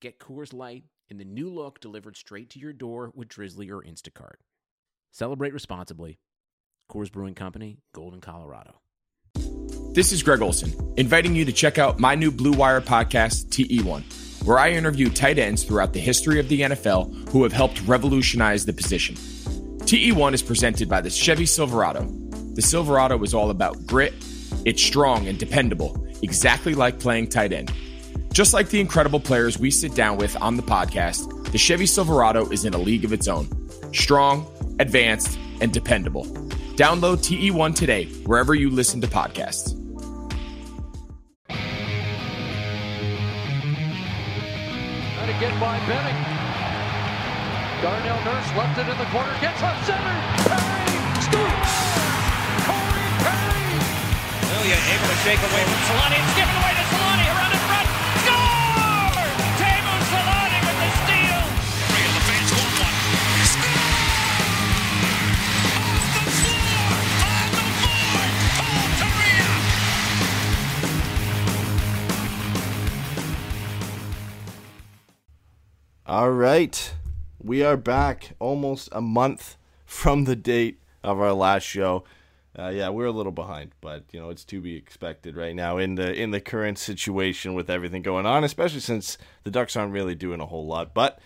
Get Coors Light in the new look delivered straight to your door with Drizly or Instacart. Celebrate responsibly. Coors Brewing Company, Golden, Colorado. This is Greg Olsen, inviting you to check out my new Blue Wire podcast, TE1, where I interview tight ends throughout the history of the NFL who have helped revolutionize the position. TE1 is presented by the Chevy Silverado. The Silverado is all about grit, it's strong and dependable, exactly like playing tight end. Just like the incredible players we sit down with on the podcast, the Chevy Silverado is in a league of its own. Strong, advanced, and dependable. Download TE1 today, wherever you listen to podcasts. Trying to get by Benning. Darnell Nurse left it in the corner, gets up center. Perry scores! Corey Perry! Lilia able to shake away from Selanne. It's given away to Selanne. All right. We are back almost a month from the date of our last show. Uh, yeah, we're a little behind, but you know it's to be expected right now in the in the current situation with everything going on, especially since the Ducks aren't really doing a whole lot. But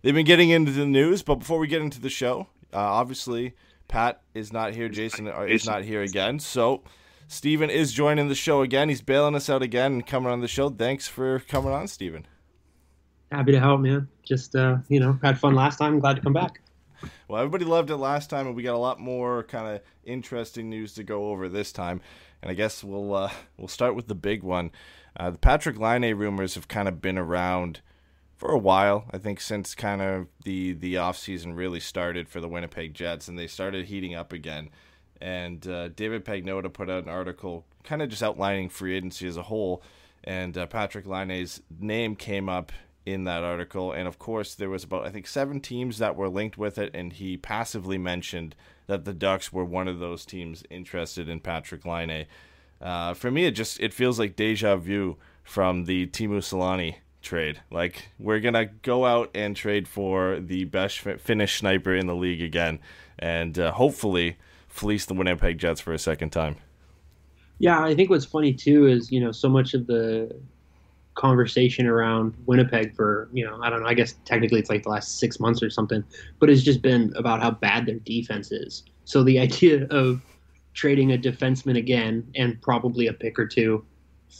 they've been getting into the news. But before we get into the show, uh, obviously Pat is not here, Jason uh, is not here again, so Stephen is joining the show again. He's bailing us out again and coming on the show. Thanks for coming on, Steven. Happy to help, man. Just uh, you know, had fun last time. Glad to come back. Well, everybody loved it last time, and we got a lot more kind of interesting news to go over this time. And I guess we'll uh, we'll start with the big one. Uh, the Patrick Laine rumors have kind of been around for a while. I think since kind of the the off season really started for the Winnipeg Jets, and they started heating up again. And uh, David Pagnotta put out an article, kind of just outlining free agency as a whole. And uh, Patrick Laine's name came up in that article. And of course, there was about, I think, seven teams that were linked with it. And he passively mentioned that the Ducks were one of those teams interested in Patrick Laine. Uh, for me, it just it feels like deja vu from the Teemu Selanne trade. Like we're gonna go out and trade for the best fi- Finnish sniper in the league again, and uh, hopefully fleece the Winnipeg Jets for a second time. Yeah, I think what's funny too is you know so much of the conversation around Winnipeg for you know I don't know I guess technically it's like the last six months or something, but it's just been about how bad their defense is. So the idea of trading a defenseman again and probably a pick or two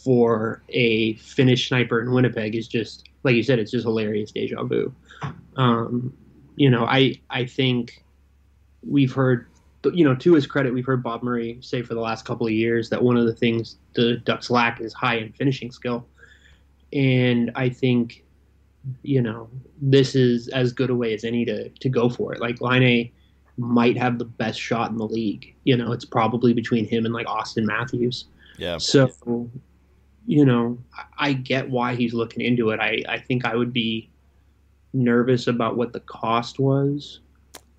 for a Finnish sniper in Winnipeg is just like you said, it's just hilarious deja vu. Um, you know, I I think we've heard you know, to his credit, we've heard Bob Murray say for the last couple of years that one of the things the Ducks lack is high end finishing skill. And I think, you know, this is as good a way as any to, to go for it. Like Laine might have the best shot in the league. You know, it's probably between him and like Austin Matthews. Yeah. So, you know, I get why he's looking into it. I, I think I would be nervous about what the cost was.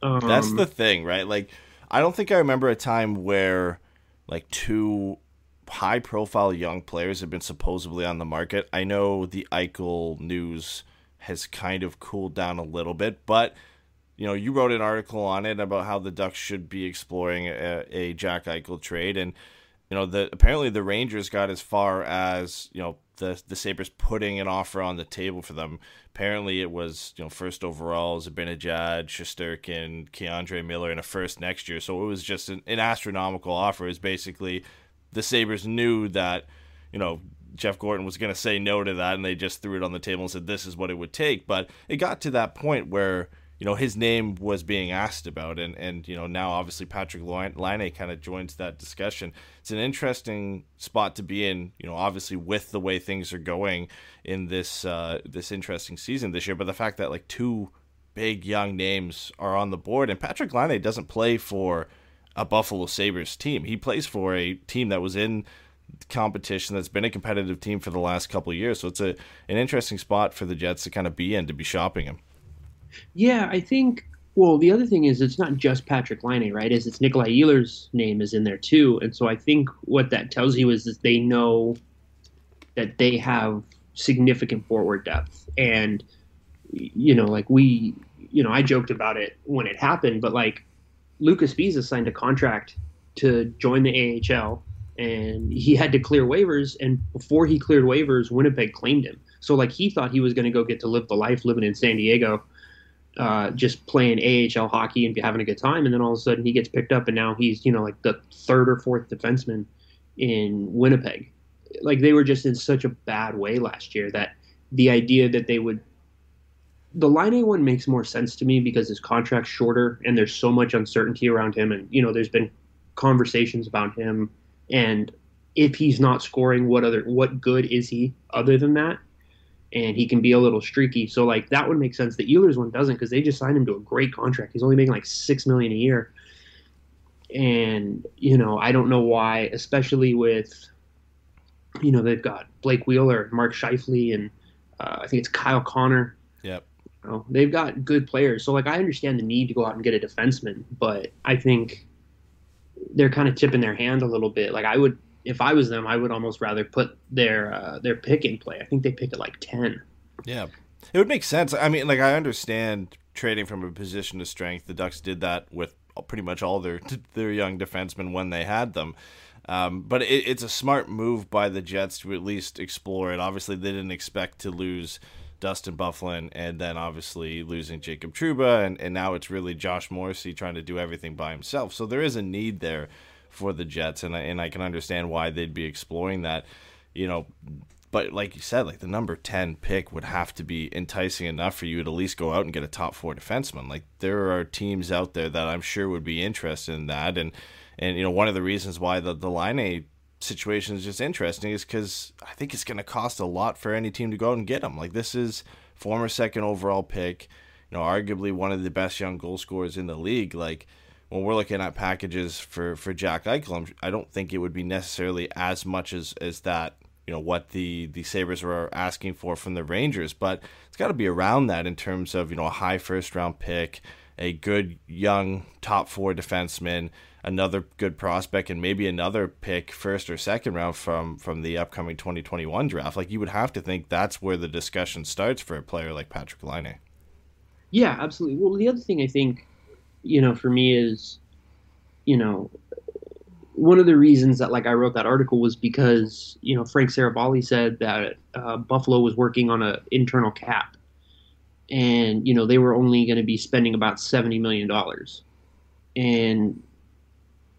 Um, That's the thing, right? Like, I don't think I remember a time where like two high profile young players have been supposedly on the market. I know the Eichel news has kind of cooled down a little bit, but you know, you wrote an article on it about how the Ducks should be exploring a, a Jack Eichel trade, and you know, the apparently the Rangers got as far as you know the the Sabres putting an offer on the table for them. Apparently, it was you know first overall Zibanejad, Shesterkin, K'Andre Miller, and a first next year. So it was just an, an astronomical offer. It was basically the Sabres knew that you know Jeff Gorton was going to say no to that, and they just threw it on the table and said this is what it would take. But it got to that point where you know his name was being asked about, and and you know now obviously Patrick Laine kind of joins that discussion. It's an interesting spot to be in. You know, obviously with the way things are going in this uh, this interesting season this year, but the fact that like two big young names are on the board, and Patrick Laine doesn't play for a Buffalo Sabres team. He plays for a team that was in competition that's been a competitive team for the last couple of years. So it's a an interesting spot for the Jets to kind of be in to be shopping him. Yeah, I think. Well, the other thing is it's not just Patrick Laine, right? Is it's Nikolai Ehlers' name is in there too, and so I think what that tells you is that they know that they have significant forward depth, and you know, like we, you know, I joked about it when it happened, but like Lucas Sbisa signed a contract to join the AHL, and he had to clear waivers. And before he cleared waivers, Winnipeg claimed him. So like he thought he was going to go get to live the life living in San Diego, uh, just playing AHL hockey and be having a good time. And then all of a sudden he gets picked up, and now he's you know like the third or fourth defenseman in Winnipeg. Like they were just in such a bad way last year that the idea that they would the Laine one makes more sense to me because his contract's shorter and there's so much uncertainty around him. And, you know, there's been conversations about him. And if he's not scoring, what other, what good is he other than that? And he can be a little streaky. So, like, that would make sense. The Ehlers one doesn't because they just signed him to a great contract. He's only making like 6 million a year. And, you know, I don't know why, especially with, you know, they've got Blake Wheeler, Mark Scheifele, and uh, I think it's Kyle Connor. Yep know, they've got good players. So like I understand the need to go out and get a defenseman, but I think they're kind of tipping their hand a little bit. Like I would if I was them, I would almost rather put their uh, their pick in play. I think they pick at like 10. Yeah. It would make sense. I mean, like I understand trading from a position of strength. The Ducks did that with pretty much all their their young defensemen when they had them. Um, but it, it's a smart move by the Jets to at least explore it. Obviously, they didn't expect to lose Dustin Byfuglien, and then obviously losing Jacob Trouba, and, and now it's really Josh Morrissey trying to do everything by himself. So there is a need there for the Jets, and I, and I can understand why they'd be exploring that. You know, but like you said, like the number ten pick would have to be enticing enough for you to at least go out and get a top four defenseman. Like there are teams out there that I'm sure would be interested in that, and and you know one of the reasons why the the Laine situation is just interesting is because I think it's going to cost a lot for any team to go out and get him. Like this is former second overall pick, you know, arguably one of the best young goal scorers in the league. Like when we're looking at packages for for Jack Eichel, I don't think it would be necessarily as much as as that. You know what the the Sabres were asking for from the Rangers, but it's got to be around that in terms of you know a high first round pick, a good young top four defenseman another good prospect and maybe another pick first or second round from from the upcoming 2021 draft like you would have to think that's where the discussion starts for a player like Patrick Laine. Yeah, absolutely. Well, the other thing I think you know for me is you know one of the reasons that like I wrote that article was because you know Frank Seravalli said that uh, Buffalo was working on an internal cap, and you know they were only going to be spending about seventy million dollars, and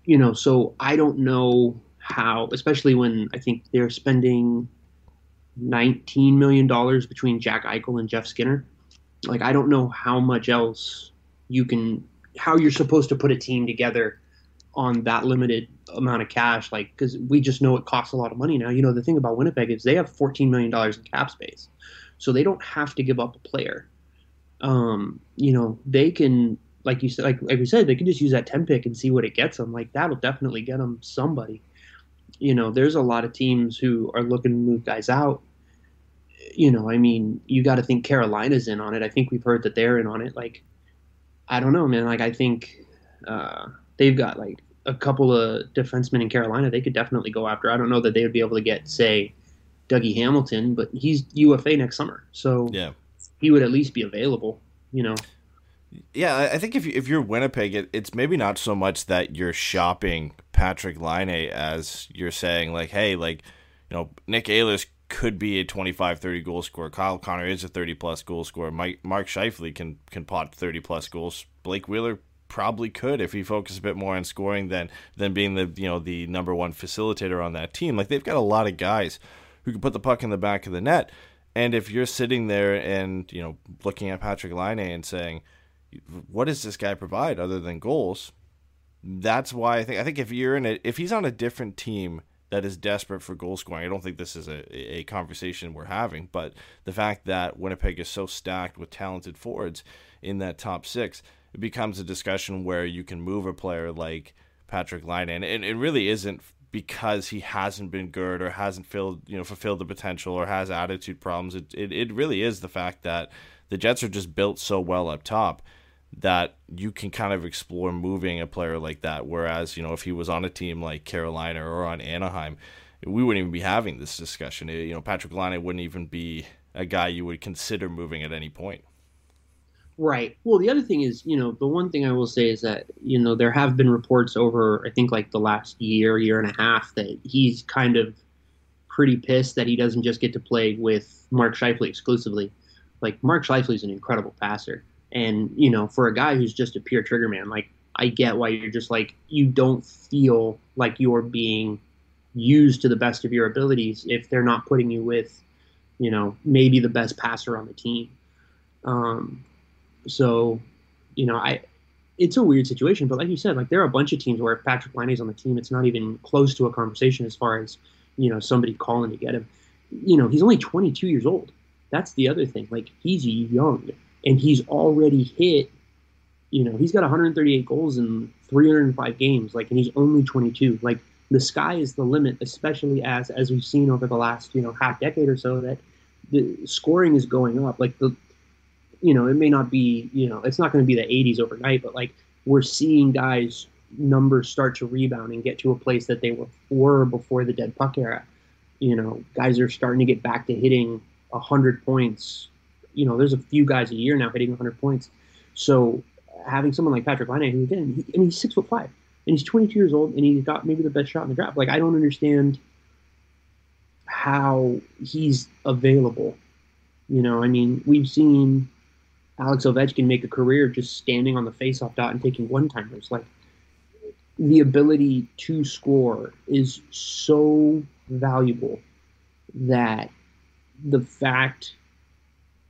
you know, so I don't know how, especially when I think they're spending $19 million between Jack Eichel and Jeff Skinner. Like, I don't know how much else you can, how you're supposed to put a team together on that limited amount of cash. Like, because we just know it costs a lot of money now. You know, the thing about Winnipeg is they have $14 million in cap space. So they don't have to give up a player. Um, you know, they can like you said, like like we said, they can just use that ten pick and see what it gets them. Like that'll definitely get them somebody. You know, there's a lot of teams who are looking to move guys out. You know, I mean, you got to think Carolina's in on it. I think we've heard that they're in on it. Like, I don't know, man. Like, I think uh, they've got like a couple of defensemen in Carolina. They could definitely go after. I don't know that they would be able to get, say, Dougie Hamilton, but he's UFA next summer, so Yeah. he would at least be available. You know, Yeah, I think if you, if you're Winnipeg, it, it's maybe not so much that you're shopping Patrick Laine as you're saying like, hey, like you know, Nick Ehlers could be a 25, 30 goal scorer. Kyle Connor is a 30 plus goal scorer. Mike Mark Scheifele can can pot 30 plus goals. Blake Wheeler probably could if he focused a bit more on scoring than than being the you know the number one facilitator on that team. Like they've got a lot of guys who can put the puck in the back of the net. And if you're sitting there and you know looking at Patrick Laine and saying, what does this guy provide other than goals? That's why I think I think if you're in it, if he's on a different team that is desperate for goal scoring, I don't think this is a, a conversation we're having. But the fact that Winnipeg is so stacked with talented forwards in that top six, it becomes a discussion where you can move a player like Patrick Laine, and it really isn't because he hasn't been good or hasn't filled you know fulfilled the potential or has attitude problems. It it, it really is the fact that the Jets are just built so well up top that you can kind of explore moving a player like that. Whereas, you know, if he was on a team like Carolina or on Anaheim, we wouldn't even be having this discussion. You know, Patrick Laine wouldn't even be a guy you would consider moving at any point. Right. Well, the other thing is, you know, the one thing I will say is that, you know, there have been reports over, I think, like the last year, year and a half, that he's kind of pretty pissed that he doesn't just get to play with Mark Scheifele exclusively. Like, Mark Scheifele is an incredible passer. And, you know, for a guy who's just a pure trigger man, like, I get why you're just like, you don't feel like you're being used to the best of your abilities if they're not putting you with, you know, maybe the best passer on the team. Um, so, you know, I it's a weird situation, but like you said, like there are a bunch of teams where if Patrick Laine is on the team, it's not even close to a conversation as far as you know somebody calling to get him. You know, he's only 22 years old. That's the other thing. Like he's young, and he's already hit. You know, he's got 138 goals in 305 games. Like, and he's only 22. Like the sky is the limit, especially as as we've seen over the last you know half decade or so that the scoring is going up. Like the you know, it may not be, you know, it's not going to be the 80s overnight, but like we're seeing guys numbers start to rebound and get to a place that they were were before the dead puck era. You know, guys are starting to get back to hitting 100 points. You know, there's a few guys a year now hitting 100 points. So having someone like Patrick Laine, who again, he, and he's six foot five, and he's 22 years old, and he's got maybe the best shot in the draft. Like I don't understand how he's available. You know, I mean, we've seen Alex Ovechkin make a career just standing on the faceoff dot and taking one timers. Like the ability to score is so valuable that the fact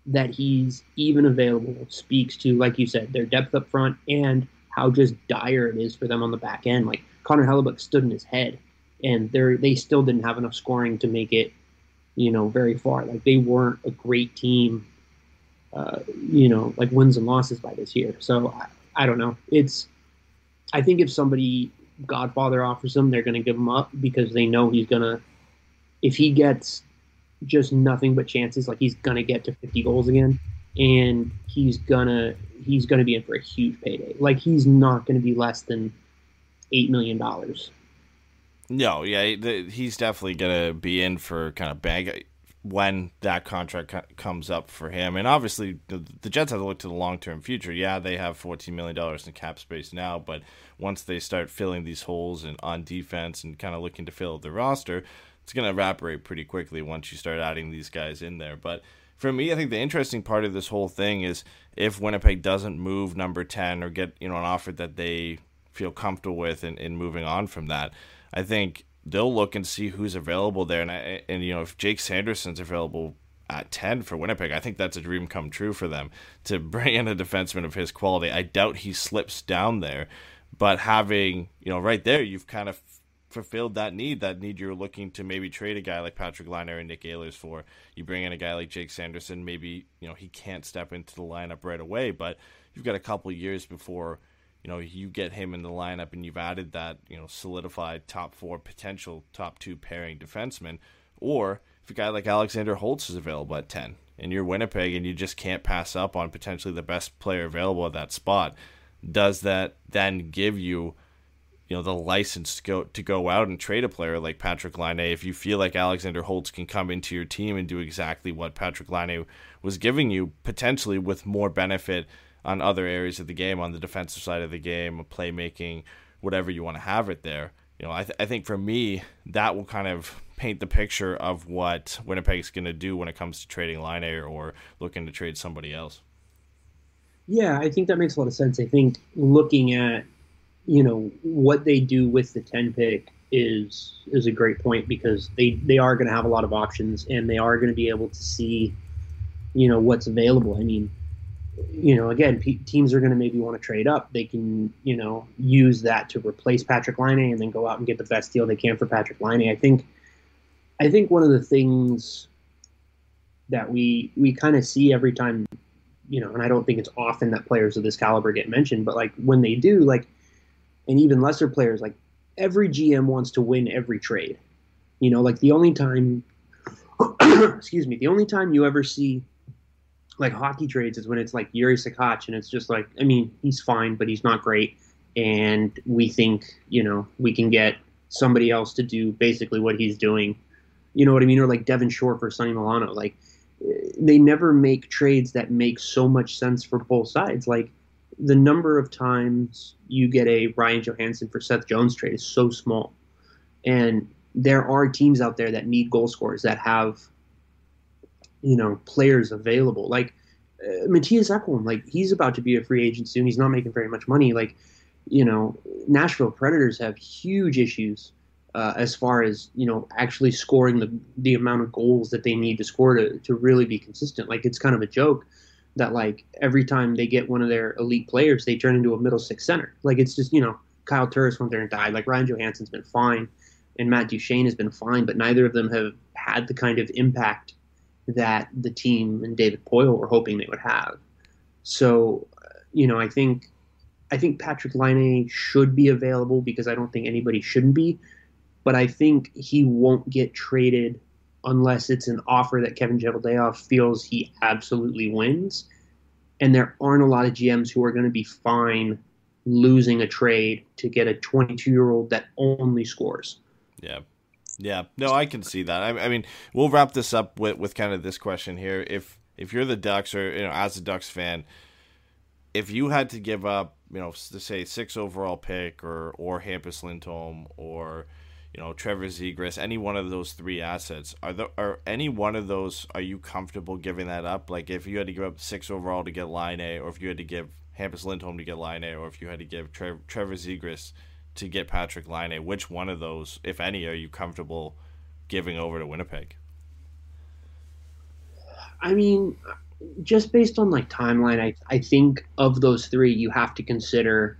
that he's even available speaks to, like you said, their depth up front and how just dire it is for them on the back end. Like Connor Hellebuyck stood in his head, and they they still didn't have enough scoring to make it, you know, very far. Like they weren't a great team uh, you know, like wins and losses by this year. So I, I, don't know. It's, I think if somebody Godfather offers him, they're going to give him up because they know he's going to, if he gets just nothing but chances, like he's to get to 50 goals again and he's to, he's to be in for a huge payday. Like he's not to be less than $8 million. No, yeah, he's definitely to be in for kind of bag when that contract comes up for him. And obviously, the, the Jets have to look to the long term future. Yeah, they have $14 million in cap space now, but once they start filling these holes and on defense and kind of looking to fill the roster, it's going to evaporate pretty quickly once you start adding these guys in there. But for me, I think the interesting part of this whole thing is if Winnipeg doesn't move number 10 or get, you know, an offer that they feel comfortable with in, in moving on from that, I think they'll look and see who's available there. And I, and you know if Jake Sanderson's available at ten for Winnipeg, I think that's a dream come true for them to bring in a defenseman of his quality. I doubt he slips down there, but having you know right there, you've kind of fulfilled that need, that need you're looking to maybe trade a guy like Patrick Laine and Nick Ehlers for. You bring in a guy like Jake Sanderson, maybe, you know, he can't step into the lineup right away, but you've got a couple years before, you know, you get him in the lineup and you've added that, you know, solidified top four, potential top two pairing defenseman. Or if a guy like Alexander Holtz is available at 10 and you're Winnipeg and you just can't pass up on potentially the best player available at that spot, does that then give you you know the license to go to go out and trade a player like Patrick Laine. If you feel like Alexander Holtz can come into your team and do exactly what Patrick Laine was giving you potentially with more benefit on other areas of the game on the defensive side of the game playmaking whatever you want to have it there you know I, th- I think for me that will kind of paint the picture of what Winnipeg is going to do when it comes to trading Laine or looking to trade somebody else. Yeah I think that makes a lot of sense. I think looking at you know what they do with the 10 pick is is a great point because they they are going to have a lot of options and they are going to be able to see you know what's available. I mean you know again teams are going to maybe want to trade up. They can you know use that to replace Patrick Laine and then go out and get the best deal they can for Patrick Laine i think i think one of the things that we we kind of see every time you know and i don't think it's often that players of this caliber get mentioned but like when they do like and even lesser players like every GM wants to win every trade. You know, like the only time excuse me, the only time you ever see like hockey trades is when it's like Jiri Sekac and it's just like I mean, he's fine, but he's not great. And we think, you know, we can get somebody else to do basically what he's doing. You know what I mean? Or like Devin Shore for Sonny Milano. Like eh, they never make trades that make so much sense for both sides. Like the number of times you get a Ryan Johansen for Seth Jones trade is so small. And there are teams out there that need goal scorers that have, you know, players available. Like uh, Mattias Ekholm, like he's about to be a free agent soon. He's not making very much money. Like, you know, Nashville Predators have huge issues uh, as far as you know actually scoring the the amount of goals that they need to score to to really be consistent. Like it's kind of a joke that like every time they get one of their elite players, they turn into a middle six center. Like it's just you know Kyle Turris went there and died. Like Ryan Johansen's been fine, and Matt Duchene has been fine, but neither of them have had the kind of impact that the team and David Poile were hoping they would have. So, uh, you know, I think I think Patrick Laine should be available because I don't think anybody shouldn't be, but I think he won't get traded unless it's an offer that Kevin Cheveldayoff feels he absolutely wins. And there aren't a lot of GMs who are going to be fine losing a trade to get a 22 year old that only scores. Yeah. Yeah. No, I can see that. I, I, mean, we'll wrap this up with, with kind of this question here. If if you're the Ducks or you know as a Ducks fan, if you had to give up, you know, to say six overall pick or or Hampus Lindholm or you know, Trevor Zegras, any one of those three assets, are there are any one of those are you comfortable giving that up? Like if you had to give up six overall to get Laine, or if you had to give Hampus Lindholm to get Laine, or if you had to give Tre- Trevor Zegras to get Patrick Laine, which one of those, if any, are you comfortable giving over to Winnipeg? I mean, just based on like timeline, I I think of those three, you have to consider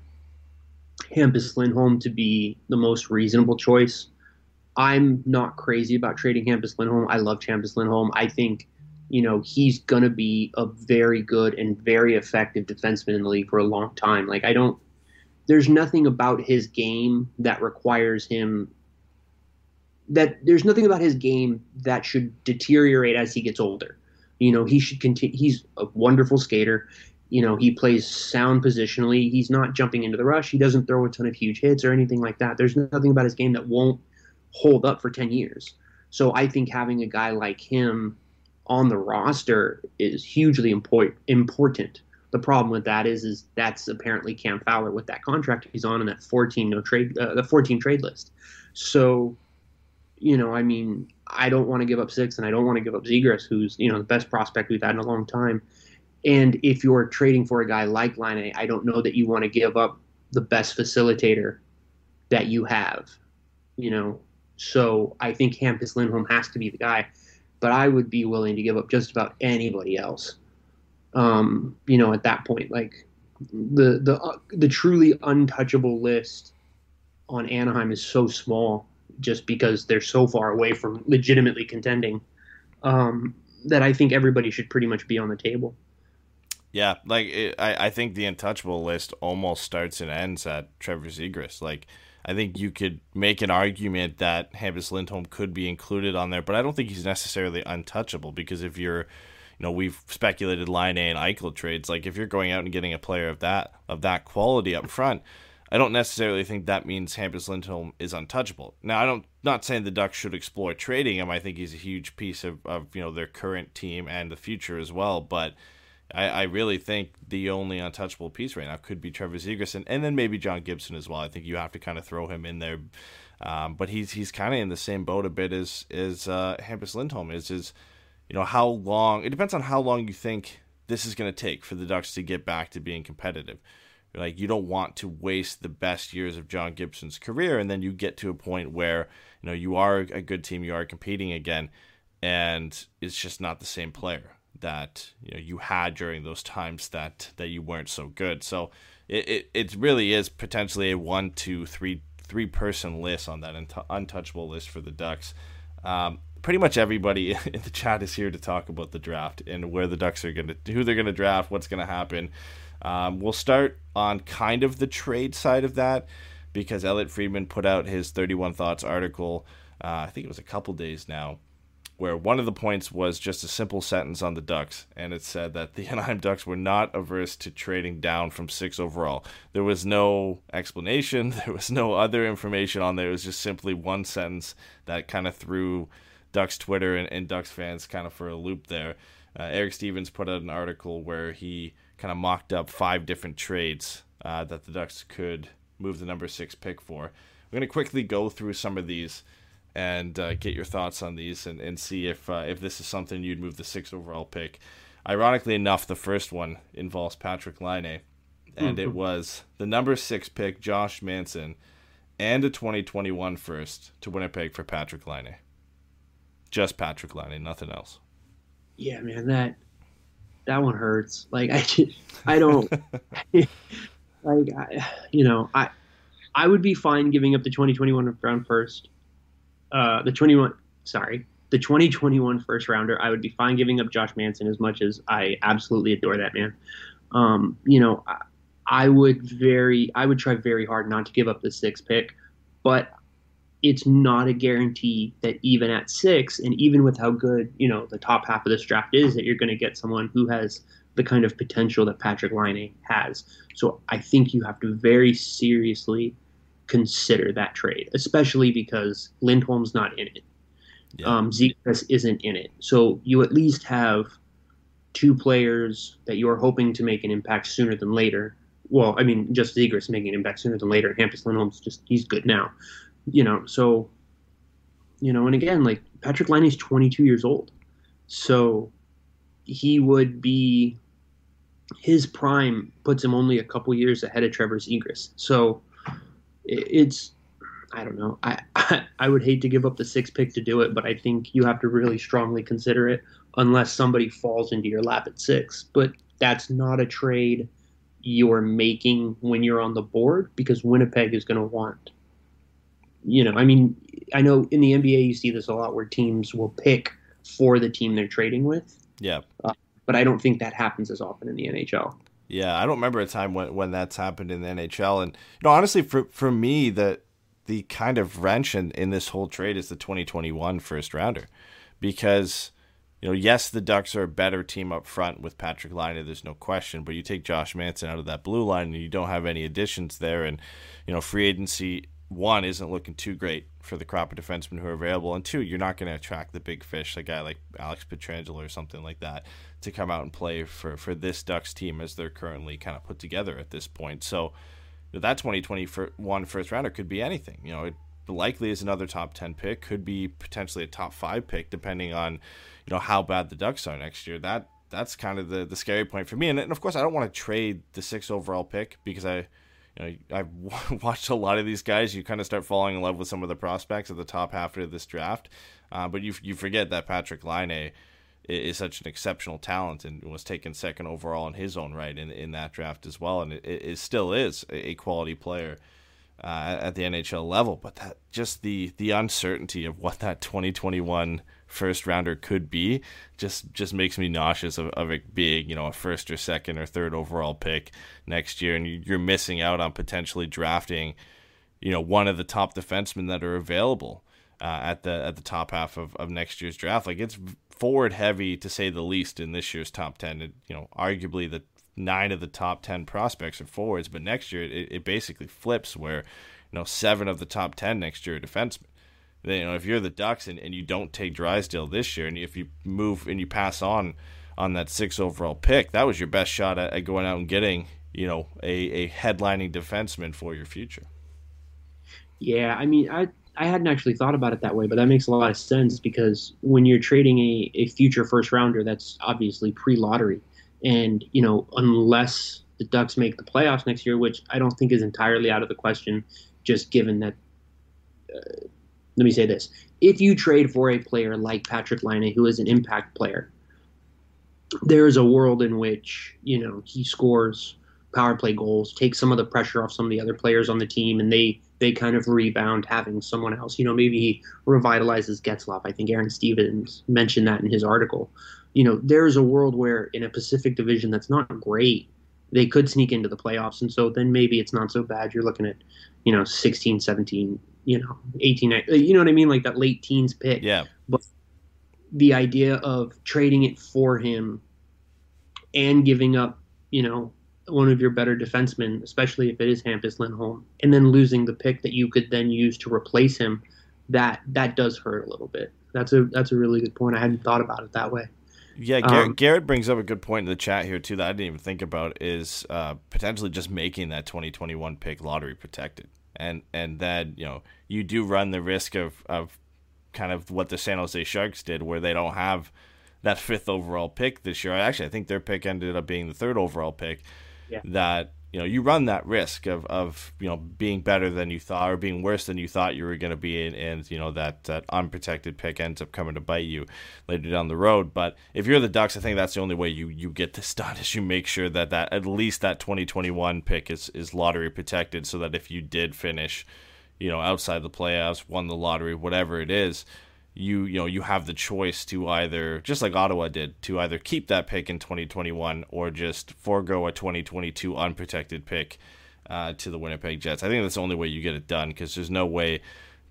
Hampus Lindholm to be the most reasonable choice. I'm not crazy about trading Hampus Lindholm. I love Hampus Lindholm. I think, you know, he's going to be a very good and very effective defenseman in the league for a long time. Like, I don't, there's nothing about his game that requires him, that there's nothing about his game that should deteriorate as he gets older. You know, he should continue, he's a wonderful skater you know, he plays sound positionally. He's not jumping into the rush. He doesn't throw a ton of huge hits or anything like that. There's nothing about his game that won't hold up for 10 years. So I think having a guy like him on the roster is hugely important. important. The problem with that is, is that's apparently Cam Fowler with that contract he's on and that 14 no trade, uh, the 14 trade list. So, you know, I mean, I don't want to give up six, and I don't want to give up Zegras, who's you know the best prospect we've had in a long time. And if you're trading for a guy like Laine, I don't know that you want to give up the best facilitator that you have. You know, so I think Hampus Lindholm has to be the guy, but I would be willing to give up just about anybody else. Um, you know, at that point, like the the uh, the truly untouchable list on Anaheim is so small just because they're so far away from legitimately contending. Um, that I think everybody should pretty much be on the table. Yeah, like it, I, I think the untouchable list almost starts and ends at Trevor Zegras. Like, I think you could make an argument that Hampus Lindholm could be included on there, but I don't think he's necessarily untouchable because if you're, you know, we've speculated Laine and Eichel trades. Like, if you're going out and getting a player of that of that quality up front, I don't necessarily think that means Hampus Lindholm is untouchable. Now, I don't not saying the Ducks should explore trading him. I think he's a huge piece of, of you know their current team and the future as well, but I, I really think the only untouchable piece right now could be Trevor and, and then maybe John Gibson as well. I think you have to kind of throw him in there. Um, but he's he's kind of in the same boat a bit as as uh, Hampus Lindholm is. Is you know how long? It depends on how long you think this is going to take for the Ducks to get back to being competitive. Like you don't want to waste the best years of John Gibson's career, and then you get to a point where you know you are a good team, you are competing again, and it's just not the same player that you know you had during those times that that you weren't so good. So it it, it really is potentially a one, two, three three person list on that untouchable list for the Ducks. Um, pretty much everybody in the chat is here to talk about the draft and where the Ducks are gonna who they're gonna draft, what's gonna happen. Um, we'll start on kind of the trade side of that because Elliotte Friedman put out his 31 Thoughts article. Uh, I think it was a couple days now where one of the points was just a simple sentence on the Ducks, and it said that the Anaheim Ducks were not averse to trading down from six overall. There was no explanation, there was no other information on there. It was just simply one sentence that kind of threw Ducks Twitter and, and, Ducks fans kind of for a loop there. Uh, Eric Stephens put out an article where he kind of mocked up five different trades uh, that the Ducks could move the number six pick for. We're going to quickly go through some of these and uh, get your thoughts on these and, and see if uh, if this is something you'd move the sixth overall pick. Ironically enough, the first one involves Patrick Laine, and mm-hmm. it was the number six pick, Josh Manson, and a 2021 first to Winnipeg for Patrick Laine. Just Patrick Laine, nothing else. Yeah, man, that that one hurts. Like I, just, I don't like I, you know I I would be fine giving up the 2021 round first uh, the 21, sorry, the 2021 first rounder, I would be fine giving up Josh Manson as much as I absolutely adore that man. Um, you know, I, I would very, I would try very hard not to give up the sixth pick, but it's not a guarantee that even at six, and even with how good you know the top half of this draft is, that you're going to get someone who has the kind of potential that Patrick Laine has. So I think you have to very seriously consider that trade, especially because Lindholm's not in it. Yeah. Um, Zegras isn't in it. So you at least have two players that you are hoping to make an impact sooner than later. Well, I mean, just Zegras making an impact sooner than later. Hampus Lindholm's just, he's good now. You know, so, you know, and again, like Patrick Laine's 22 years old. So he would be, his prime puts him only a couple years ahead of Trevor Zegras. So, it's I don't know. I, I, I would hate to give up the six pick to do it, but I think you have to really strongly consider it unless somebody falls into your lap at six. But that's not a trade you're making when you're on the board because Winnipeg is going to want. You know, I mean, I know in the NBA you see this a lot where teams will pick for the team they're trading with. Yeah. Uh, but I don't think that happens as often in the NHL. Yeah, I don't remember a time when, when that's happened in the NHL. And you know, honestly, for for me, the the kind of wrench in, in this whole trade is the 2021 first rounder, because you know, yes, the Ducks are a better team up front with Patrick Laine. There's no question. But you take Josh Manson out of that blue line, and you don't have any additions there, and you know, free agency one isn't looking too great for the crop of defensemen who are available, and two, you're not going to attract the big fish, a guy like Alex Pietrangelo or something like that, to come out and play for for this Ducks team as they're currently kind of put together at this point. So that 2021 first rounder could be anything. You know, it likely is another top 10 pick, could be potentially a top five pick, depending on you know how bad the Ducks are next year. That that's kind of the the scary point for me. And, and of course, I don't want to trade the six overall pick because I you know, I've watched a lot of these guys. You kind of start falling in love with some of the prospects at the top half of this draft, uh, but you you forget that Patrick Laine is such an exceptional talent and was taken second overall in his own right in in that draft as well, and it, it still is a quality player. uh, at the NHL level, but that just the the uncertainty of what that 2021 first rounder could be just just makes me nauseous of, of it being you know a first or second or third overall pick next year, and you're missing out on potentially drafting you know one of the top defensemen that are available uh, at the at the top half of, of next year's draft. Like it's forward heavy to say the least in this year's top ten. It, you know, arguably the nine of the top 10 prospects are forwards, but next year it, it basically flips where, you know, seven of the top 10 next year are defensemen. Then, you know, if you're the Ducks and, and you don't take Drysdale this year, and if you move and you pass on on that six overall pick, that was your best shot at, at going out and getting, you know, a, a headlining defenseman for your future. Yeah, I mean, I I hadn't actually thought about it that way, but that makes a lot of sense because when you're trading a, a future first rounder, that's obviously pre lottery and, you know, unless the Ducks make the playoffs next year, which I don't think is entirely out of the question, just given that. Uh, let me say this: if you trade for a player like Patrick Laine, who is an impact player, there is a world in which you know he scores power play goals, takes some of the pressure off some of the other players on the team, and they they kind of rebound having someone else. You know, maybe he revitalizes Getzlaf. I think Aaron Stevens mentioned that in his article you know, there's a world where in a Pacific division that's not great, they could sneak into the playoffs. And so then maybe it's not so bad. You're looking at, you know, 16, 17, you know, 18, uh, you know what I mean? Like that late teens pick. Yeah. But the idea of trading it for him and giving up, you know, one of your better defensemen, especially if it is Hampus Lindholm, and then losing the pick that you could then use to replace him, that that does hurt a little bit. That's a that's a really good point. I hadn't thought about it that way. Yeah, Garrett, um, Garrett, brings up a good point in the chat here too that I didn't even think about is uh, potentially just making that 2021 pick lottery protected, and and then you know you do run the risk of of kind of what the San Jose Sharks did, where they don't have that fifth overall pick this year. Actually, I think their pick ended up being the third overall pick. Yeah. That you know you run that risk of, of you know being better than you thought or being worse than you thought you were going to be and, and you know that that unprotected pick ends up coming to bite you later down the road but if you're the ducks i think that's the only way you you get this done is you make sure that that at least that 2021 pick is is lottery protected so that if you did finish you know outside the playoffs won the lottery whatever it is you you know you have the choice to either just like Ottawa did to either keep that pick in 2021 or just forego a 2022 unprotected pick uh, to the Winnipeg Jets. I think that's the only way you get it done because there's no way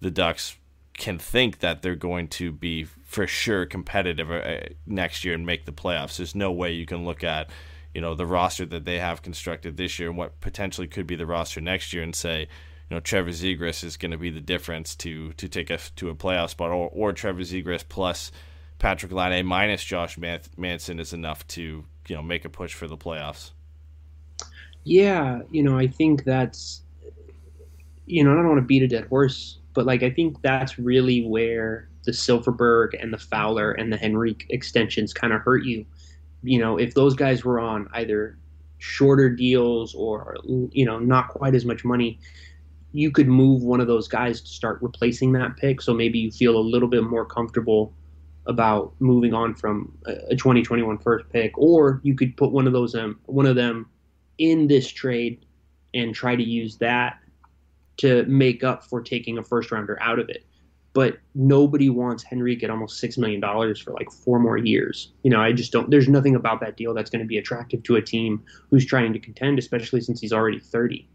the Ducks can think that they're going to be for sure competitive uh, next year and make the playoffs. There's no way you can look at you know the roster that they have constructed this year and what potentially could be the roster next year and say you know Trevor Zegras is going to be the difference to to take us to a playoff spot, or or Trevor Zegras plus Patrick Laine minus Josh Manson is enough to you know make a push for the playoffs. Yeah, you know I think that's you know I don't want to beat a dead horse, but like I think that's really where the Silfverberg and the Fowler and the Henrique extensions kind of hurt you. You know, if those guys were on either shorter deals or you know not quite as much money, you could move one of those guys to start replacing that pick. So maybe you feel a little bit more comfortable about moving on from a 2021 first pick, or you could put one of those um, one of them in this trade and try to use that to make up for taking a first rounder out of it. But nobody wants Henrique at almost six million dollars for like four more years. You know, I just don't. There's nothing about that deal that's going to be attractive to a team who's trying to contend, especially since he's already 30.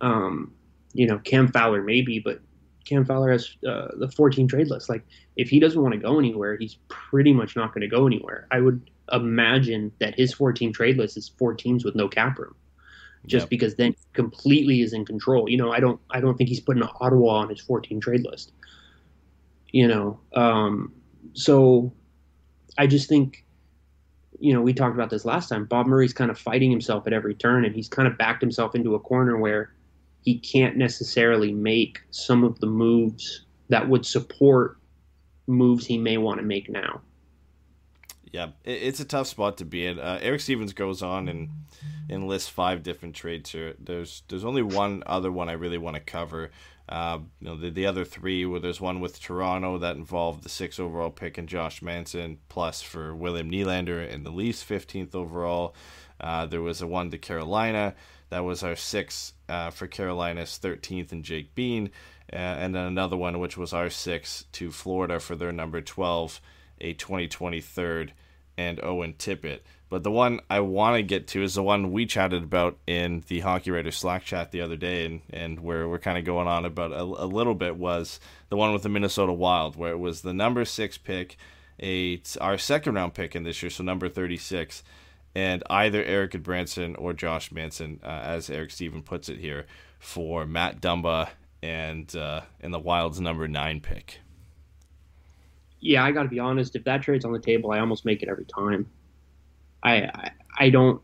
Um, you know, Cam Fowler maybe, but Cam Fowler has uh, the 14 trade list. Like, if he doesn't want to go anywhere, he's pretty much not going to go anywhere. I would imagine that his 14 trade list is four teams with no cap room, just yep. because then completely is in control. You know, I don't, I don't think he's putting Ottawa on his 14 trade list. You know, um, so I just think, you know, we talked about this last time. Bob Murray's kind of fighting himself at every turn, and he's kind of backed himself into a corner where he can't necessarily make some of the moves that would support moves he may want to make now. Yeah, it's a tough spot to be in. Uh, Eric Stephens goes on and and lists five different trades here. There's there's only one other one I really want to cover. Uh, you know, the, the other three, where there's one with Toronto that involved the sixth overall pick and Josh Manson, plus for William Nylander and the Leafs 15th overall. Uh, there was a one to Carolina. That was our sixth uh, for Carolina's 13th and Jake Bean. Uh, and then another one, which was our sixth to Florida for their number 12, a 2023 and Owen Tippett. But the one I want to get to is the one we chatted about in the Hockey Writers Slack chat the other day, and, and where we're kind of going on about a, a little bit was the one with the Minnesota Wild, where it was the number six pick, a our second round pick in this year, so number 36, and either Erik Gudbranson or Josh Manson, uh, as Eric Stephens puts it here, for Matt Dumba and uh, and the Wild's number nine pick. Yeah, I got to be honest. If that trade's on the table, I almost make it every time. I I, I don't.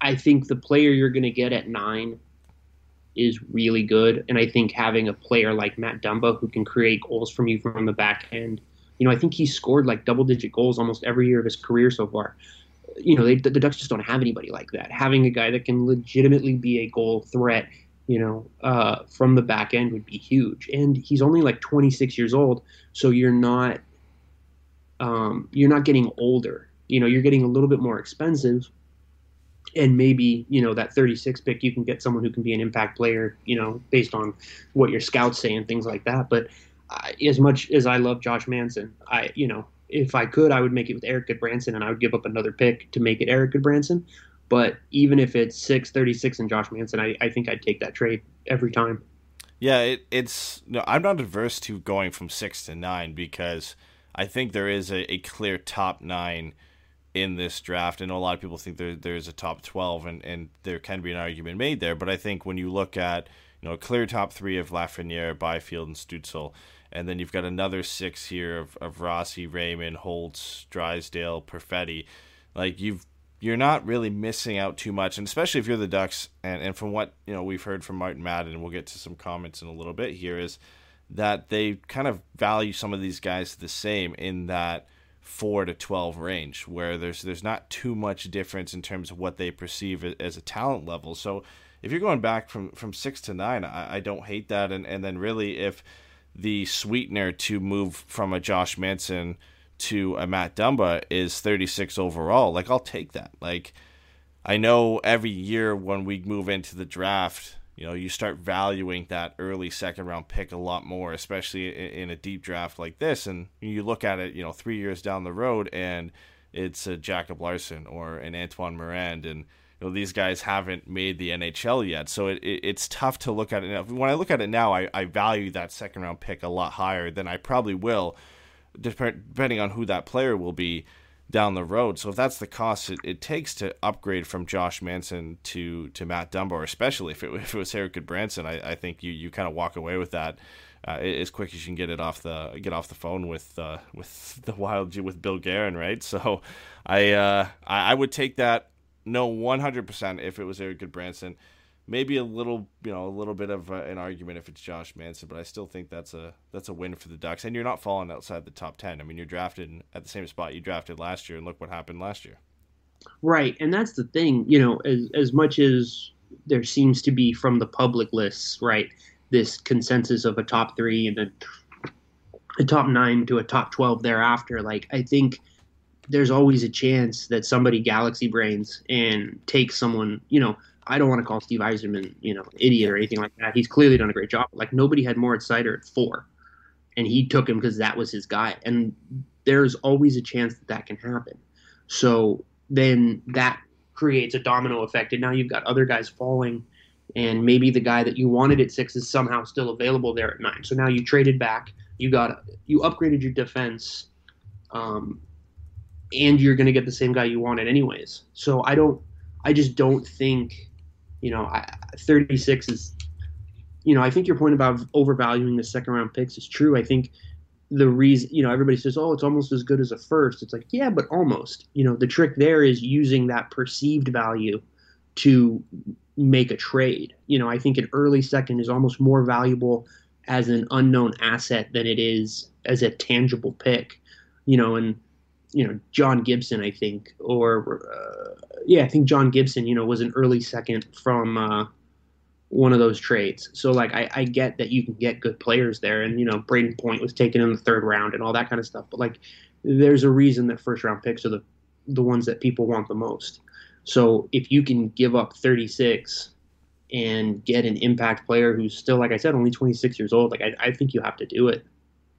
I think the player you're going to get at nine is really good, and I think having a player like Matt Dumba who can create goals from you from the back end. You know, I think he's scored like double-digit goals almost every year of his career so far. You know, they, the Ducks just don't have anybody like that. Having a guy that can legitimately be a goal threat you know, uh, from the back end would be huge. And he's only like 26 years old, so you're not um, you're not getting older. You know, you're getting a little bit more expensive, and maybe you know that 36 pick you can get someone who can be an impact player. You know, based on what your scouts say and things like that. But uh, as much as I love Josh Manson, I you know if I could, I would make it with Erik Gudbranson, and I would give up another pick to make it Erik Gudbranson. But even if it's six thirty six and Josh Manson, I, I think I'd take that trade every time. Yeah, it, it's no, I'm not adverse to going from six to nine because I think there is a, a clear top nine in this draft. I know a lot of people think there there's a top twelve, and, and there can be an argument made there. But I think when you look at you know a clear top three of Lafreniere, Byfield, and Stützle, and then you've got another six here of, of Rossi, Raymond, Holtz, Drysdale, Perfetti. Like you've you're not really missing out too much, and especially if you're the Ducks. And, and from what you know we've heard from Martin Madden, we'll get to some comments in a little bit here, is that they kind of value some of these guys the same in that four to twelve range, where there's there's not too much difference in terms of what they perceive as a talent level. So if you're going back from from six to nine, I, I don't hate that. And and then really if the sweetener to move from a Josh Manson to a Matt Dumba is 36 overall. Like I'll take that. Like I know every year when we move into the draft, you know, you start valuing that early second round pick a lot more, especially in a deep draft like this. And you look at it, you know, three years down the road, and it's a Jacob Larsson or an Antoine Morand, and you know these guys haven't made the NHL yet, so it, it, it's tough to look at it. When I look at it now, I, I value that second round pick a lot higher than I probably will depending on who that player will be down the road. So if that's the cost it, it takes to upgrade from Josh Manson to to Matt Dumba, especially if it, if it was Erik Gudbranson, I, I think you, you kind of walk away with that uh, as quick as you can get it off the get off the phone with uh, with the Wild with Bill Guerin, right? So I uh, I would take that no 100% if it was Erik Gudbranson maybe a little, you know, a little bit of uh, an argument if it's Josh Manson, but I still think that's a that's a win for the Ducks. And you're not falling outside the top ten. I mean, you're drafted at the same spot you drafted last year, and look what happened last year. Right, and that's the thing. You know, as as much as there seems to be from the public lists, right, this consensus of a top three and then a top nine to a top twelve thereafter. Like, I think there's always a chance that somebody galaxy brains and takes someone, you know, I don't want to call Steve Yzerman, you know, idiot or anything like that. He's clearly done a great job. Like nobody had Moritz Seider at four, and he took him because that was his guy. And there's always a chance that that can happen. So then that creates a domino effect, and now you've got other guys falling, and maybe the guy that you wanted at six is somehow still available there at nine. So now you traded back, you got you upgraded your defense, um, and you're going to get the same guy you wanted anyways. So I don't, I just don't think you know, 36 is, you know, I think your point about overvaluing the second round picks is true. I think the reason, you know, everybody says, oh, it's almost as good as a first. It's like, yeah, but almost. You know, the trick there is using that perceived value to make a trade. You know, I think an early second is almost more valuable as an unknown asset than it is as a tangible pick. You know, and you know John Gibson, I think, or uh, yeah, I think John Gibson, you know, was an early second from uh, one of those trades. So like I, I get that you can get good players there, and you know Brayden Point was taken in the third round and all that kind of stuff. But like, there's a reason that first round picks are the the ones that people want the most. So if you can give up 36 and get an impact player who's still, like I said, only 26 years old, like I, I think you have to do it.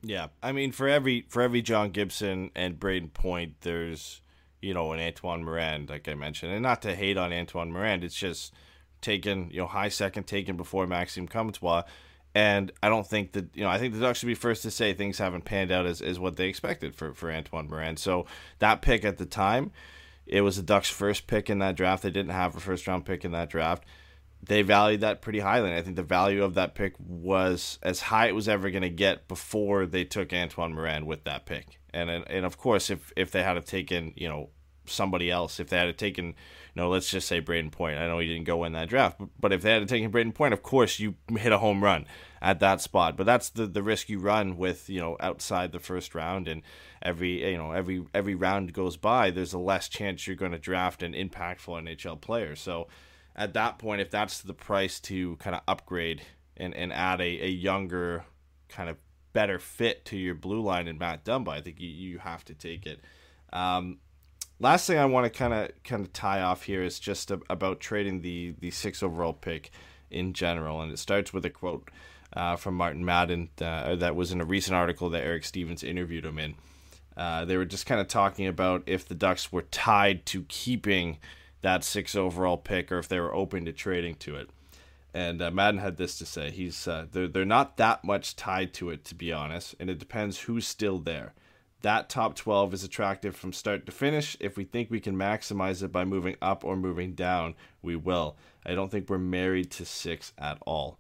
Yeah, I mean, for every for every John Gibson and Brayden Point, there's you know an Antoine Morand, like I mentioned, and not to hate on Antoine Morand, it's just taken, you know, high second taken before Maxime Comtois. And I don't think that, you know, I think the Ducks should be first to say things haven't panned out as, as what they expected for, for Antoine Morand. So that pick at the time, it was the Ducks' first pick in that draft. They didn't have a first round pick in that draft. They valued that pretty highly. And I think the value of that pick was as high it was ever going to get before they took Antoine Morand with that pick. And, and of course, if if they had taken, you know, somebody else, if they had taken you know, let's just say Brayden Point. I know he didn't go in that draft, but if they had taken Brayden Point, of course you hit a home run at that spot. But that's the the risk you run with you know outside the first round, and every you know every every round goes by, there's a less chance you're going to draft an impactful NHL player. So at that point, if that's the price to kind of upgrade and and add a, a younger kind of better fit to your blue line and Matt Dumba, I think you, you have to take it. Um, last thing I want to kind of kind of tie off here is just a, about trading the the six overall pick in general, and it starts with a quote uh, from Martin Madden uh, that was in a recent article that Eric Stephens interviewed him in. Uh, they were just kind of talking about if the Ducks were tied to keeping that six overall pick or if they were open to trading to it. And uh, Madden had this to say: He's uh, they're they're not that much tied to it, to be honest, and it depends who's still there that top 12 is attractive from start to finish. If we think we can maximize it by moving up or moving down, we will. I don't think we're married to six at all,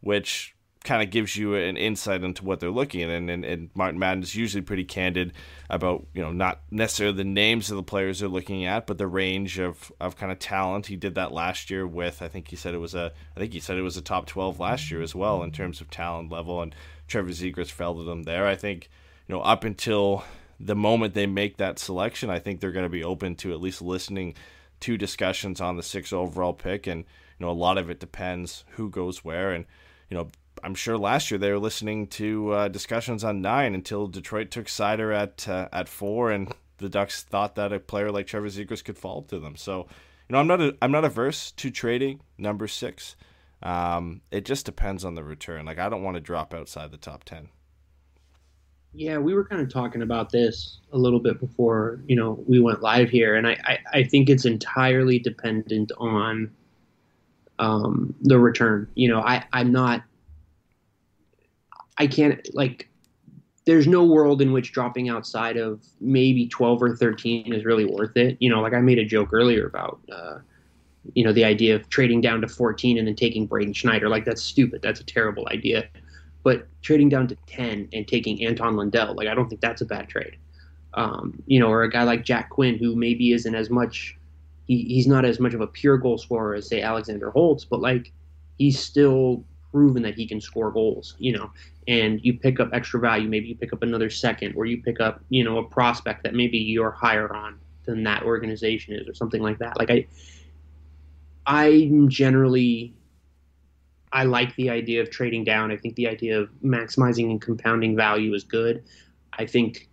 which kind of gives you an insight into what they're looking at. And, and, and Martin Madden is usually pretty candid about, you know, not necessarily the names of the players they're looking at, but the range of, of kind of talent. He did that last year with, I think he said it was a, I think he said it was a top 12 last year as well in terms of talent level. And Trevor Zegras fell to them there. I think you know, up until the moment they make that selection, I think they're going to be open to at least listening to discussions on the six overall pick. And, you know, a lot of it depends who goes where. And, you know, I'm sure last year they were listening to uh, discussions on nine until Detroit took Seider at uh, at four, and the Ducks thought that a player like Trevor Zegras could fall to them. So, you know, I'm not a, I'm not averse to trading number six. Um, it just depends on the return. Like I don't want to drop outside the top ten. Yeah, we were kind of talking about this a little bit before, you know, we went live here, and I, I, I think it's entirely dependent on um, the return. You know, I, I'm not, I can't, like, there's no world in which dropping outside of maybe 12 or 13 is really worth it. You know, like I made a joke earlier about, uh, you know, the idea of trading down to 14 and then taking Braden Schneider. Like, that's stupid. That's a terrible idea. But trading down to 10 and taking Anton Lundell, like I don't think that's a bad trade. Um, you know, or a guy like Jack Quinn, who maybe isn't as much, he, he's not as much of a pure goal scorer as, say, Alexander Holtz, but like he's still proven that he can score goals, you know, and you pick up extra value. Maybe you pick up another second, or you pick up, you know, a prospect that maybe you're higher on than that organization is, or something like that. Like I, I'm generally I like the idea of trading down. I think the idea of maximizing and compounding value is good. I think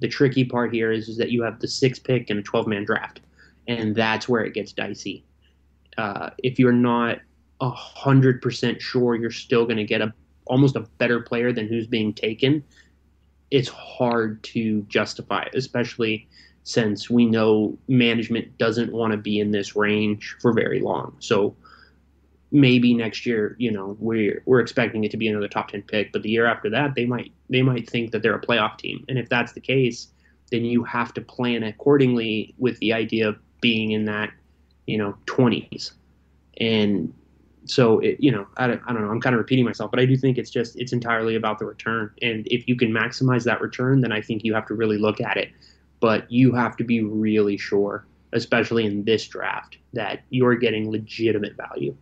the tricky part here is, is that you have the six pick and a 12 man draft, and that's where it gets dicey. Uh, if you're not hundred percent sure you're still going to get a almost a better player than who's being taken, it's hard to justify, especially since we know management doesn't want to be in this range for very long. So maybe next year, you know, we're we're expecting it to be another top ten pick, but the year after that, they might they might think that they're a playoff team, and if that's the case, then you have to plan accordingly with the idea of being in that, you know, twenties, and so it, you know, I don't, I don't know, I'm kind of repeating myself, but I do think it's just it's entirely about the return, and if you can maximize that return, then I think you have to really look at it, but you have to be really sure, especially in this draft, that you're getting legitimate value.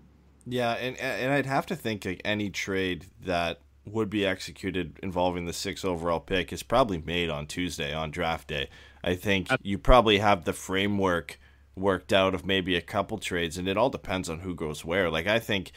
Yeah, and and I'd have to think like any trade that would be executed involving the six overall pick is probably made on Tuesday on draft day. I think uh you probably have the framework worked out of maybe a couple trades, and it all depends on who goes where. Like I think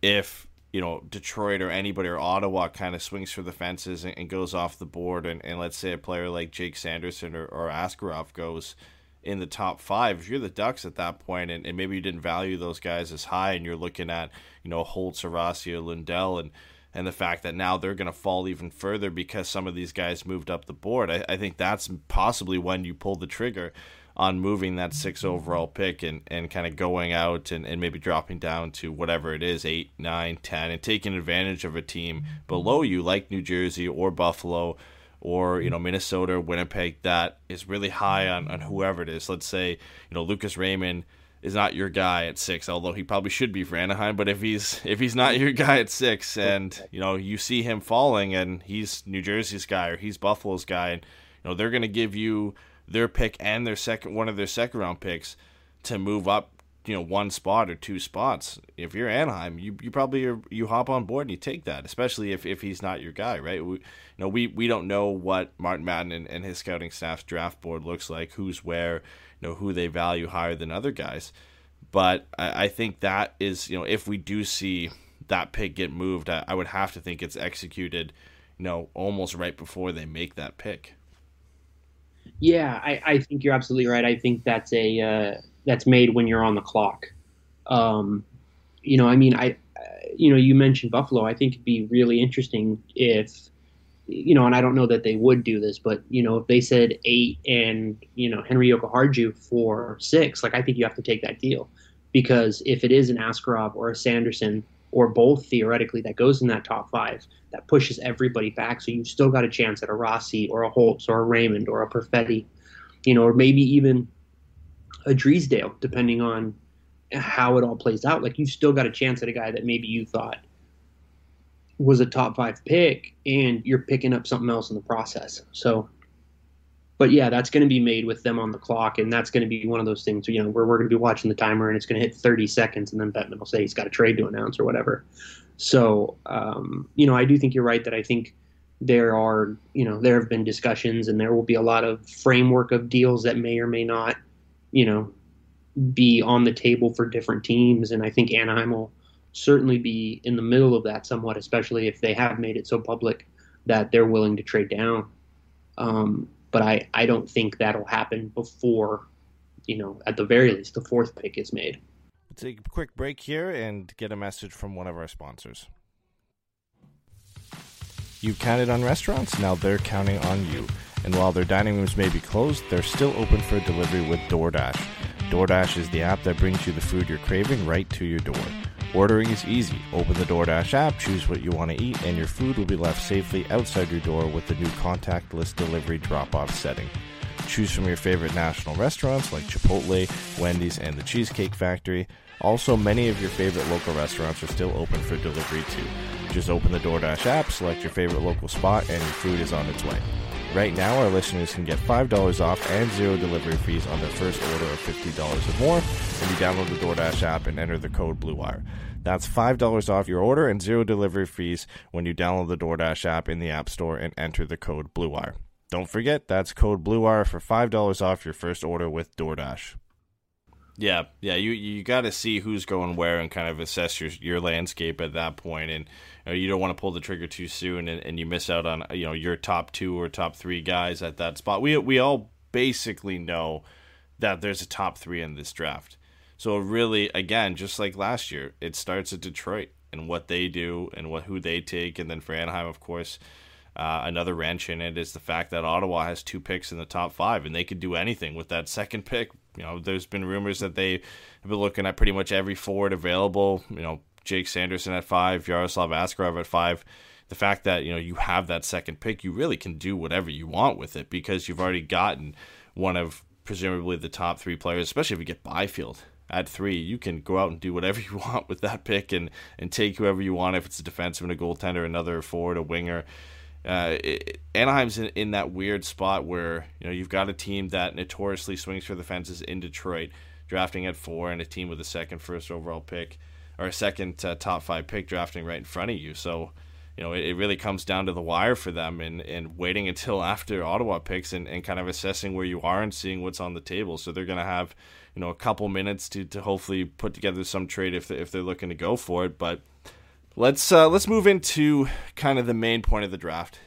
if you know Detroit or anybody or Ottawa kind of swings for the fences and, and goes off the board, and, and, let's say a player like Jake Sanderson or, or Askarov goes in the top five, if you're the Ducks at that point, and, and maybe you didn't value those guys as high, and you're looking at you know Holtz, or Rossi, Lundell, and and the fact that now they're going to fall even further because some of these guys moved up the board, I, I think that's possibly when you pull the trigger on moving that six overall pick and, and kind of going out and, and maybe dropping down to whatever it is, eight, nine, ten, and taking advantage of a team below you like New Jersey or Buffalo or, you know, Minnesota Winnipeg that is really high on, on whoever it is. Let's say, you know, Lucas Raymond is not your guy at six, although he probably should be for Anaheim. But if he's if he's not your guy at six, and you know you see him falling, and he's New Jersey's guy or he's Buffalo's guy, and you know they're going to give you their pick and their second one of their second round picks to move up you know one spot or two spots. If you're anaheim you, you probably are, you hop on board and you take that especially if, if he's not your guy right? We, you know we, we don't know what martin madden and, and his scouting staff's draft board looks like who's where you know who they value higher than other guys. But I, I think that is you know if we do see that pick get moved I, I would have to think it's executed you know almost right before they make that pick yeah, I, I think you're absolutely right. I think that's a uh, that's made when you're on the clock. Um, you know, I mean, I, you know, you mentioned Buffalo. I think it'd be really interesting if, you know, and I don't know that they would do this, but you know, if they said eight and you know Henri Jokiharju for six, like I think you have to take that deal because if it is an Askarov or a Sanderson or both theoretically that goes in that top five that pushes everybody back. So you've still got a chance at a Rossi or a Holtz or a Raymond or a Perfetti, you know, or maybe even a Drysdale, depending on how it all plays out. Like you've still got a chance at a guy that maybe you thought was a top five pick and you're picking up something else in the process. So but yeah, that's going to be made with them on the clock, and that's going to be one of those things. You know, where we're going to be watching the timer, and it's going to hit 30 seconds, and then Bettman will say he's got a trade to announce or whatever. So, um, you know, I do think you're right that I think there are, you know, there have been discussions, and there will be a lot of framework of deals that may or may not, you know, be on the table for different teams, and I think Anaheim will certainly be in the middle of that somewhat, especially if they have made it so public that they're willing to trade down. Um, but I, I don't think that'll happen before, you know, at the very least, the fourth pick is made. Let's take a quick break here and get a message from one of our sponsors. You've counted on restaurants, now they're counting on you. And while their dining rooms may be closed, they're still open for delivery with DoorDash. DoorDash is the app that brings you the food you're craving right to your door. Ordering is easy. Open the DoorDash app, choose what you want to eat, and your food will be left safely outside your door with the new contactless delivery drop off setting. Choose from your favorite national restaurants like Chipotle, Wendy's, and the Cheesecake Factory. Also, many of your favorite local restaurants are still open for delivery too. Just open the DoorDash app, select your favorite local spot, and your food is on its way. Right now, our listeners can get $5 off and zero delivery fees on their first order of $50 or more when you download the DoorDash app and enter the code BLUEWIRE. That's $5 off your order and zero delivery fees when you download the DoorDash app in the App Store and enter the code BLUEWIRE. Don't forget, that's code BLUEWIRE for $5 off your first order with DoorDash. Yeah, yeah, you you got to see who's going where and kind of assess your your landscape at that point, and you, know, you don't want to pull the trigger too soon and, and you miss out on you know your top two or top three guys at that spot. We we all basically know that there's a top three in this draft, so really again, just like last year, it starts at Detroit and what they do and what who they take, and then for Anaheim, of course. Uh, another wrench in it is the fact that Ottawa has two picks in the top five, and they could do anything with that second pick you know, there's been rumors that they have been looking at pretty much every forward available. You know, Jake Sanderson at five, Yaroslav Askarov at five. The fact that you know you have that second pick, you really can do whatever you want with it because you've already gotten one of presumably the top three players. Especially if you get Byfield at three, you can go out and do whatever you want with that pick and and take whoever you want. If it's a defenseman, a goaltender, another forward, a winger uh, it, Anaheim's in, in that weird spot where you know you've got a team that notoriously swings for the fences in Detroit, drafting at four, and a team with a second first overall pick or second uh, top five pick drafting right in front of you. So you know it, it, really comes down to the wire for them and, and waiting until after Ottawa picks and, and kind of assessing where you are and seeing what's on the table. So they're going to have you know a couple minutes to, to hopefully put together some trade if, they, if they're looking to go for it, but let's uh, let's move into kind of the main point of the draft.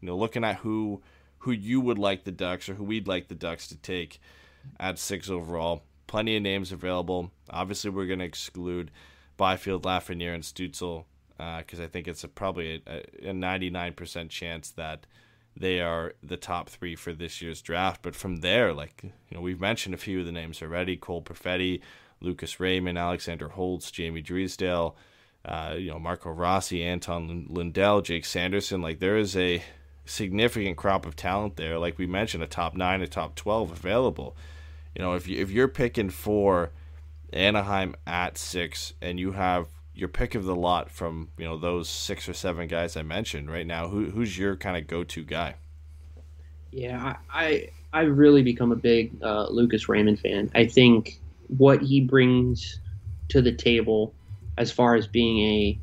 You know, looking at who who you would like the Ducks or who we'd like the Ducks to take at six overall. Plenty of names available. Obviously, we're going to exclude Byfield, Lafreniere, and Stützle because uh, I think it's a, probably a, a 99% chance that they are the top three for this year's draft. But from there, like you know, we've mentioned a few of the names already: Cole Perfetti, Lucas Raymond, Alexander Holtz, Jamie Drysdale, uh, you know, Marco Rossi, Anton Lundell, Jake Sanderson. Like there is a significant crop of talent there. Like we mentioned, a top nine, a top twelve available. You know, if you if you're picking for Anaheim at six, and you have your pick of the lot from you know those six or seven guys I mentioned right now, who who's your kind of go to guy? Yeah, I I really become a big uh, Lucas Raymond fan. I think what he brings to the table, as far as being a,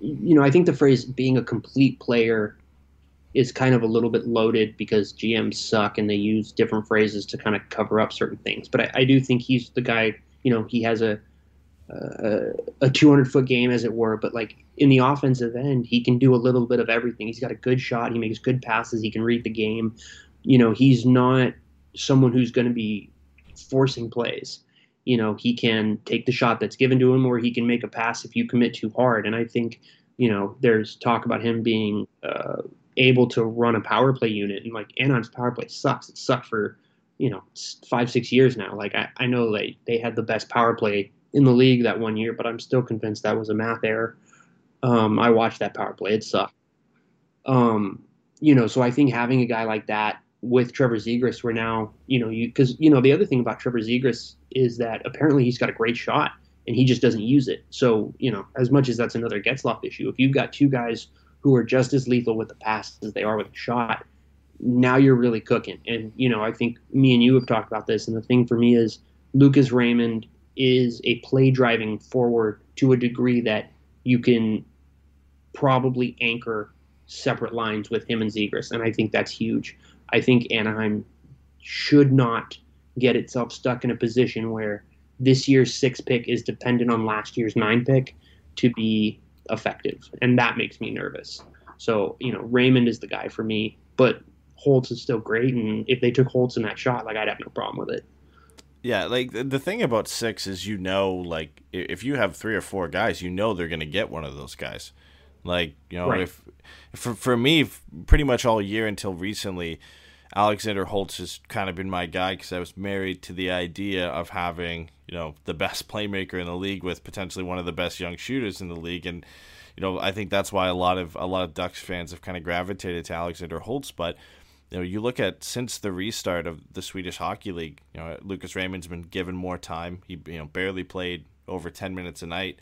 you know, I think the phrase being a complete player is kind of a little bit loaded because GMs suck and they use different phrases to kind of cover up certain things. But I, I do think he's the guy. You know, he has a a 200 foot game, as it were. But like in the offensive end, he can do a little bit of everything. He's got a good shot. He makes good passes. He can read the game. You know, he's not someone who's going to be forcing plays. You know, he can take the shot that's given to him, or he can make a pass if you commit too hard. And I think, you know, there's talk about him being uh, able to run a power play unit, and like Anaheim's power play sucks. It sucked for, you know, five six years now. Like I, I know they they had the best power play in the league that one year, but I'm still convinced that was a math error. Um, I watched that power play; it sucked. Um, you know, so I think having a guy like that with Trevor Zegras, where now you know you because you know the other thing about Trevor Zegras is that apparently he's got a great shot and he just doesn't use it. So you know, as much as that's another Getzlaf issue, if you've got two guys who are just as lethal with the pass as they are with the shot, now you're really cooking. And you know, I think me and you have talked about this, and the thing for me is Lucas Raymond is a play driving forward to a degree that you can probably anchor separate lines with him and Zegras, and I think that's huge. I think Anaheim should not get itself stuck in a position where this year's six pick is dependent on last year's nine pick to be effective, and that makes me nervous. So you know, Raymond is the guy for me, but Holtz is still great, and if they took Holtz in that shot, like I'd have no problem with it. Yeah, like the thing about six is you know, like if you have three or four guys, you know they're going to get one of those guys. Like you know, right. if for for me, pretty much all year until recently, Alexander Holtz has kind of been my guy because I was married to the idea of having you know the best playmaker in the league with potentially one of the best young shooters in the league, and you know I think that's why a lot of a lot of Ducks fans have kind of gravitated to Alexander Holtz, but you know, you look at since the restart of the Swedish Hockey League, you know, Lucas Raymond's been given more time. He you know barely played over ten minutes a night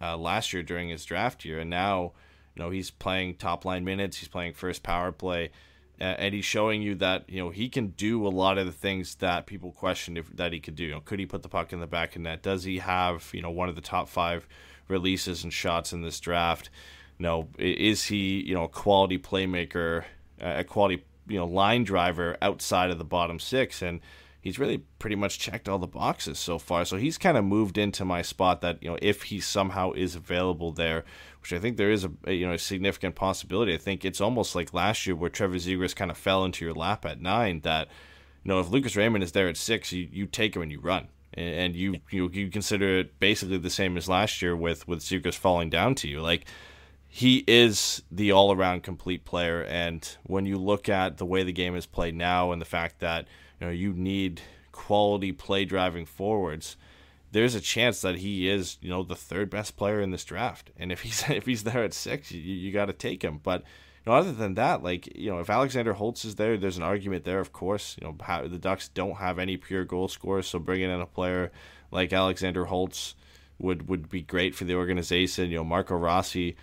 uh, last year during his draft year, and now you know he's playing top line minutes. He's playing first power play, and he's showing you that you know he can do a lot of the things that people questioned if that he could do. You know, could he put the puck in the back of net? Does he have you know one of the top five releases and shots in this draft? You know, is he you know a quality playmaker, a quality you know line driver outside of the bottom six, and he's really pretty much checked all the boxes so far. So he's kind of moved into my spot that you know if he somehow is available there, which I think there is a, you know a significant possibility. I think it's almost like last year where Trevor Zegras kind of fell into your lap at nine. That you know if Lucas Raymond is there at six, you, you take him and you run. And you, you you consider it basically the same as last year with with Zegras falling down to you. Like he is the all around complete player. And when you look at the way the game is played now and the fact that you know you need quality play driving forwards, there's a chance that he is you know the third best player in this draft. And if he's if he's there at six, you, you got to take him. But you know, other than that, like you know, if Alexander Holtz is there, there's an argument there. Of course, you know how, the Ducks don't have any pure goal scorers, so bringing in a player like Alexander Holtz would would be great for the organization. You know, Marco Rossi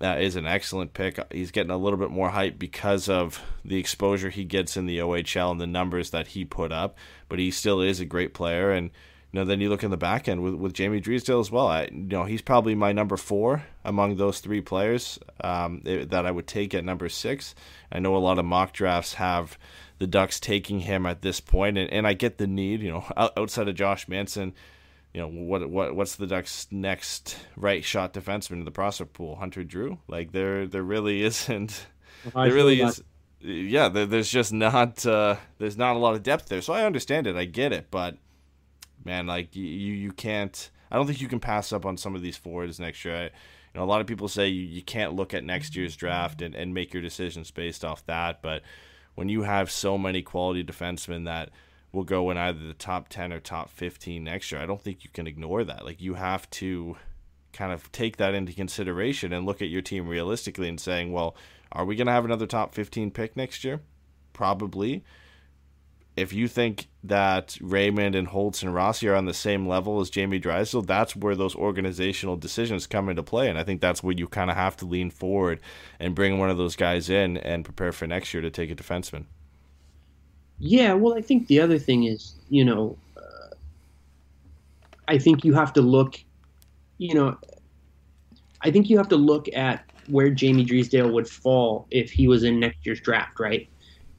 that is an excellent pick. He's getting a little bit more hype because of the exposure he gets in the OHL and the numbers that he put up. But he still is a great player. And you know, then you look in the back end with, with Jamie Drysdale as well. I, you know, he's probably my number four among those three players um, that I would take at number six. I know a lot of mock drafts have the Ducks taking him at this point, and, and I get the need. You know, outside of Josh Manson, you know what what what's the Ducks' next right shot defenseman in the prospect pool? Hunter Drew. Like there there really isn't. There really is. Yeah, there, there's just not uh, there's not a lot of depth there. So I understand it. I get it, but man, like you you can't. I don't think you can pass up on some of these forwards next year. I, you know, a lot of people say you, you can't look at next year's draft and, and make your decisions based off that. But when you have so many quality defensemen that will go in either the top 10 or top 15 next year, I don't think you can ignore that. Like, you have to kind of take that into consideration and look at your team realistically and saying, well, are we going to have another top 15 pick next year? Probably if you think that Raymond and Holtz and Rossi are on the same level as Jamie Drysdale, that's where those organizational decisions come into play. And I think that's where you kind of have to lean forward and bring one of those guys in and prepare for next year to take a defenseman. Yeah, well, I think the other thing is, you know, uh, I think you have to look, you know, I think you have to look at where Jamie Drysdale would fall if he was in next year's draft, right?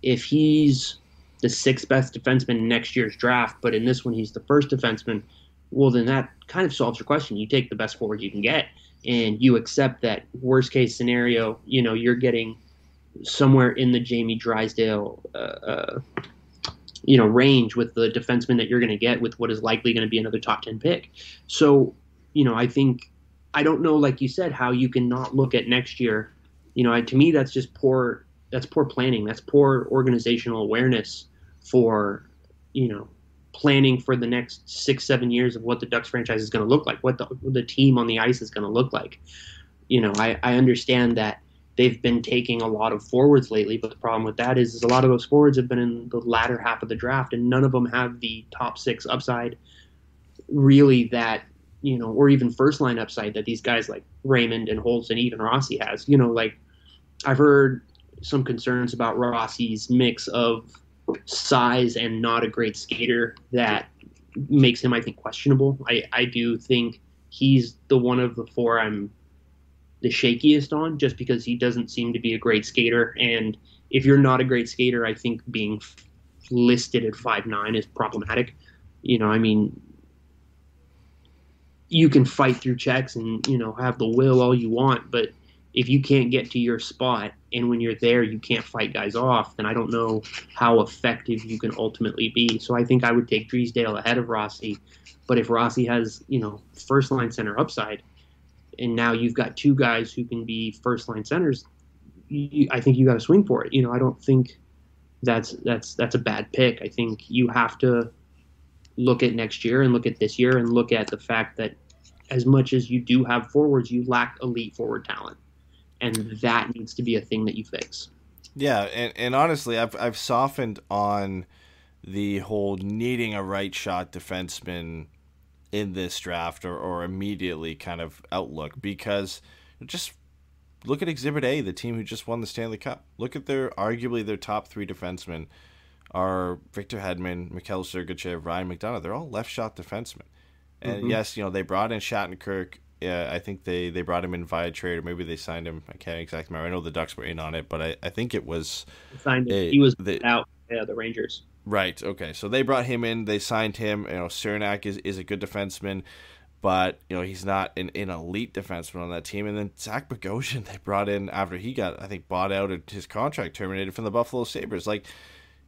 If he's the sixth best defenseman in next year's draft, but in this one he's the first defenseman, well then that kind of solves your question. You take the best forward you can get, and you accept that worst case scenario, you know, you're getting somewhere in the Jamie Drysdale, uh, uh, you know, range with the defenseman that you're going to get with what is likely going to be another top ten pick. So, you know, I think I don't know, like you said, how you can not look at next year. You know, I, to me, that's just poor. That's poor planning. That's poor organizational awareness for you know planning for the next six seven years of what the Ducks franchise is going to look like, what the the team on the ice is going to look like. You know, I, I understand that they've been taking a lot of forwards lately, but the problem with that is, is a lot of those forwards have been in the latter half of the draft, and none of them have the top six upside. Really, that you know, or even first line upside that these guys like Raymond and Holtz and even Rossi has. You know, like I've heard some concerns about Rossi's mix of size and not a great skater that makes him, I think, questionable. I, I do think he's the one of the four I'm the shakiest on just because he doesn't seem to be a great skater. And if you're not a great skater, I think being listed at five nine is problematic. You know, I mean, you can fight through checks and, you know, have the will all you want, but if you can't get to your spot and when you're there you can't fight guys off, then I don't know how effective you can ultimately be. So I think I would take Drysdale ahead of Rossi. But if Rossi has, you know, first line center upside, and now you've got two guys who can be first line centers, you, I think you got to swing for it. You know, I don't think that's that's that's a bad pick. I think you have to look at next year and look at this year and look at the fact that as much as you do have forwards, you lack elite forward talent and that needs to be a thing that you fix. Yeah, and, and honestly, I've I've softened on the whole needing a right shot defenseman in this draft or, or immediately kind of outlook because just look at Exhibit A, the team who just won the Stanley Cup. Look at their arguably their top three defensemen are Victor Hedman, Mikhail Sergachev, Ryan McDonagh. They're all left shot defensemen. And mm-hmm. yes, you know, they brought in Shattenkirk yeah, I think they, they brought him in via trade, or maybe they signed him. I can't exactly remember. I know the Ducks were in on it, but I, I think it was signed. A, he was out. Yeah, the Rangers. Right. Okay. So they brought him in. They signed him. You know, Cernak is, is a good defenseman, but you know he's not an, an elite defenseman on that team. And then Zach Bogosian they brought in after he got I think bought out or his contract terminated from the Buffalo Sabres. Like,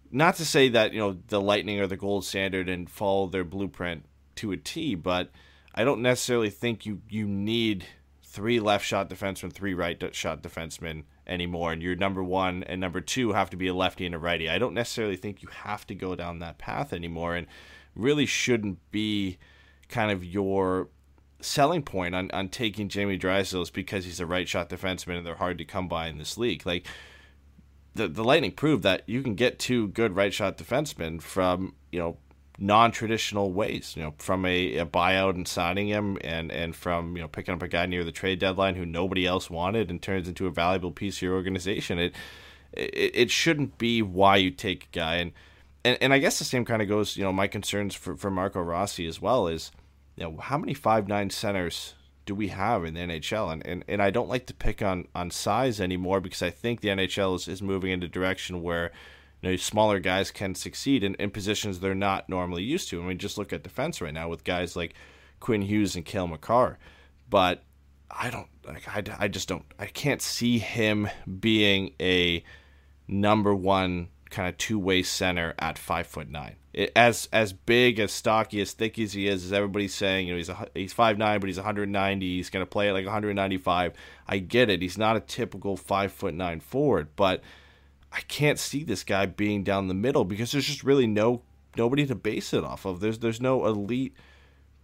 not to say that you know the Lightning are the gold standard and follow their blueprint to a T, but I don't necessarily think you you need three left shot defensemen, three right shot defensemen anymore, and your number one and number two have to be a lefty and a righty. I don't necessarily think you have to go down that path anymore, and really shouldn't be kind of your selling point on, on taking Jamie Drysdale is because he's a right shot defenseman and they're hard to come by in this league. Like the the Lightning proved that you can get two good right shot defensemen from you know non-traditional ways. You know, from a, a, buyout and signing him, and and from you know picking up a guy near the trade deadline who nobody else wanted and turns into a valuable piece of your organization. It it, it shouldn't be why you take a guy, and, and and I guess the same kind of goes. You know, my concerns for for Marco Rossi as well is, you know, how many five nine centers do we have in the NHL? And, and and I don't like to pick on on size anymore because I think the NHL is, is moving in a direction where you know, smaller guys can succeed in, in positions they're not normally used to. I mean, just look at defense right now with guys like Quinn Hughes and Cale Makar. But I don't like I, I just don't I can't see him being a number one kind of two way center at five foot nine. It, as as big as stocky as thick as he is, as everybody's saying, you know, he's a, he's five nine, but he's 190. He's to play at like 195. I get it. He's not a typical five foot nine forward, but I can't see this guy being down the middle because there's just really no nobody to base it off of. There's there's no elite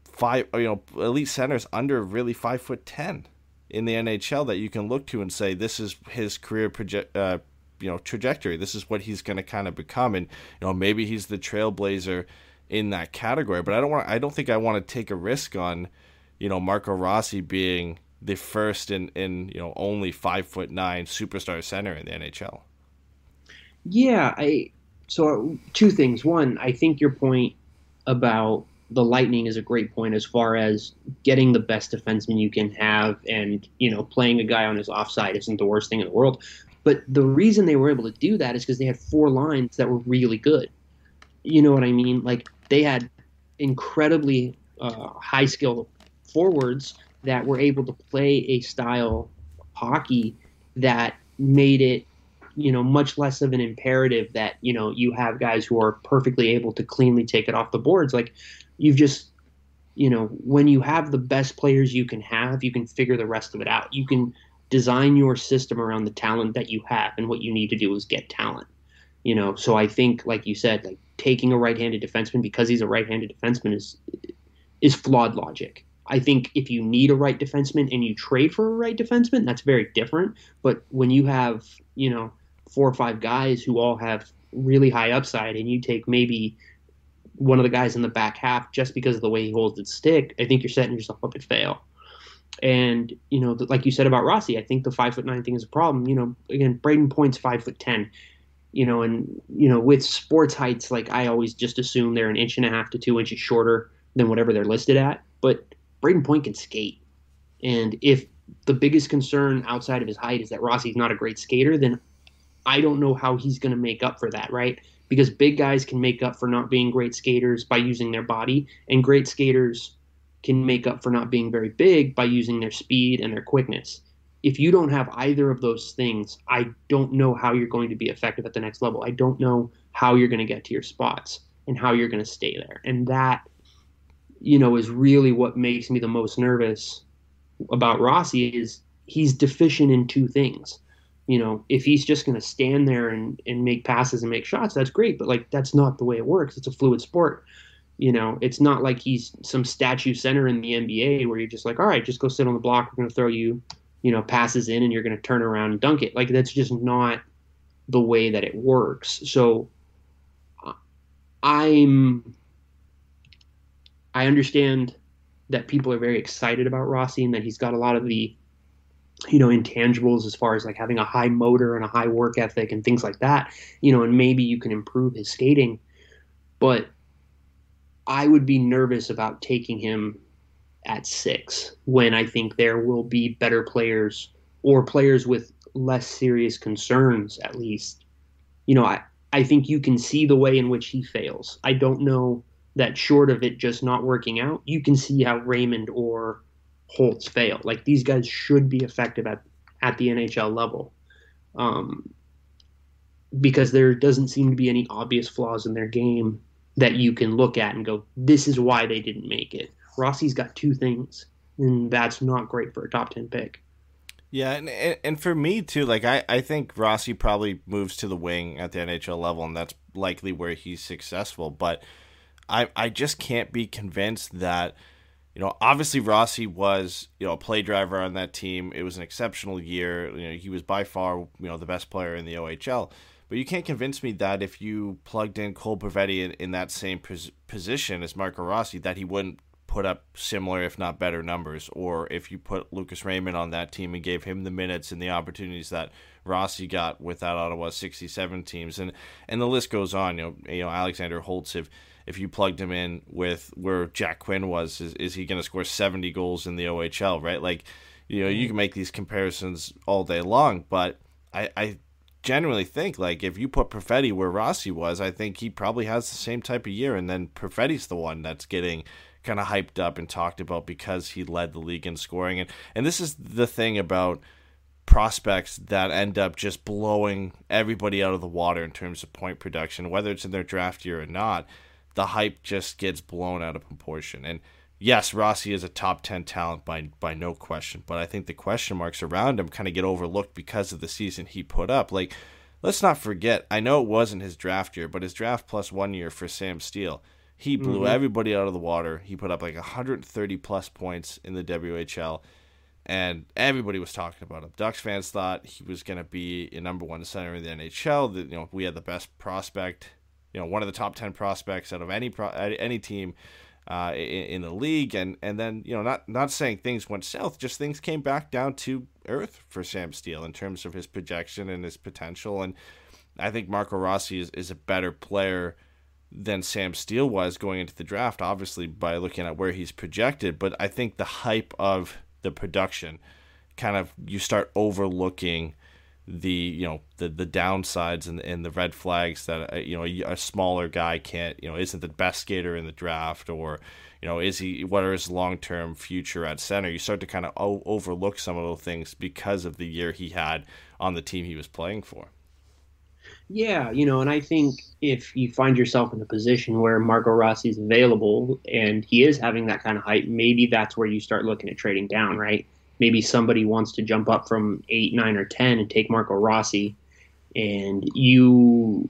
five you know elite centers under really five foot ten in the NHL that you can look to and say this is his career project. Uh, you know trajectory. This is what he's going to kind of become, and you know maybe he's the trailblazer in that category. But I don't want. I don't think I want to take a risk on, you know, Marco Rossi being the first and in you know only five foot nine superstar center in the NHL. Yeah, I. So two things. One, I think your point about the Lightning is a great point as far as getting the best defenseman you can have, and you know, playing a guy on his offside isn't the worst thing in the world. But the reason they were able to do that is because they had four lines that were really good. You know what I mean? Like they had incredibly uh, high skill forwards that were able to play a style hockey that made it you know much less of an imperative that you know you have guys who are perfectly able to cleanly take it off the boards. Like you've just you know when you have the best players you can have you can figure the rest of it out. You can design your system around the talent that you have and what you need to do is get talent. You know so i think like you said like taking a right-handed defenseman because he's a right-handed defenseman is is flawed logic. I think if you need a right defenseman and you trade for a right defenseman that's very different. But when you have you know four or five guys who all have really high upside and you take maybe one of the guys in the back half just because of the way he holds his stick i think you're setting yourself up to fail and you know, like you said about Rossi, I think the five foot nine thing is a problem. You know, again, Brayden Point's five foot ten. You know, and you know, with sports heights, like I always just assume they're an inch and a half to two inches shorter than whatever they're listed at. But Brayden Point can skate, and if the biggest concern outside of his height is that Rossi's not a great skater, then I don't know how he's going to make up for that, right? Because big guys can make up for not being great skaters by using their body, and great skaters can make up for not being very big by using their speed and their quickness. If you don't have either of those things, I don't know how you're going to be effective at the next level. I don't know how you're going to get to your spots and how you're going to stay there. And that, you know, is really what makes me the most nervous about Rossi is he's deficient in two things. You know, if he's just going to stand there and, and make passes and make shots, that's great. But like, that's not the way it works. It's a fluid sport. You know, it's not like he's some statue center in the NBA where you're just like, all right, just go sit on the block. We're going to throw you, you know, passes in and you're going to turn around and dunk it. Like, that's just not the way that it works. So I'm, I understand that people are very excited about Rossi and that he's got a lot of the, you know, intangibles as far as like having a high motor and a high work ethic and things like that, you know, and maybe you can improve his skating. But I would be nervous about taking him at six when I think there will be better players or players with less serious concerns, at least. You know, I, I think you can see the way in which he fails. I don't know that short of it just not working out, you can see how Raymond or Holtz fail. Like these guys should be effective at, at the NHL level. Um, because there doesn't seem to be any obvious flaws in their game that you can look at and go, this is why they didn't make it. Rossi's got two things, and that's not great for a top 10 pick. Yeah, and, and for me too, like I, I think Rossi probably moves to the wing at the NHL level, and that's likely where he's successful. But I I just can't be convinced that you know obviously Rossi was you know a play driver on that team. It was an exceptional year. You know he was by far you know the best player in the OHL. But you can't convince me that if you plugged in Cole Perfetti in, in that same pos- position as Marco Rossi, that he wouldn't put up similar, if not better, numbers. Or if you put Lucas Raymond on that team and gave him the minutes and the opportunities that Rossi got with that Ottawa 67 teams, and and the list goes on. You know, you know Alexander Holtz. If if you plugged him in with where Jack Quinn was, is, is he going to score 70 goals in the OHL? Right, like you know, you can make these comparisons all day long, but I, I genuinely think like if you put Perfetti where Rossi was, I think he probably has the same type of year, and then Perfetti's the one that's getting kind of hyped up and talked about because he led the league in scoring. And and this is the thing about prospects that end up just blowing everybody out of the water in terms of point production, whether it's in their draft year or not. The hype just gets blown out of proportion. And yes, Rossi is a top 10 talent by by no question, but I think the question marks around him kind of get overlooked because of the season he put up. Like let's not forget, I know it wasn't his draft year, but his draft plus 1 year for Sam Steele, he blew mm-hmm. everybody out of the water. He put up like 130 plus points in the WHL and everybody was talking about him. Ducks fans thought he was going to be a number one center in the NHL. That you know we had the best prospect, you know, one of the top ten prospects out of any pro, any team uh, in, in, the league, and and then you know not not saying things went south, just things came back down to earth for Sam Steele in terms of his projection and his potential, and I think Marco Rossi is, is a better player than Sam Steele was going into the draft, obviously by looking at where he's projected, but I think the hype of the production, kind of you start overlooking the you know the the downsides and, and the red flags that uh, you know a, smaller guy can't you know isn't the best skater in the draft or you know is he what are his long term future at center? You start to kind of o- overlook some of those things because of the year he had on the team he was playing for. Yeah you know and i think if you find yourself in a position where marco rossi is available and he is having that kind of height maybe that's where you start looking at trading down right maybe somebody wants to jump up from eight, nine, or ten and take Marco Rossi, and you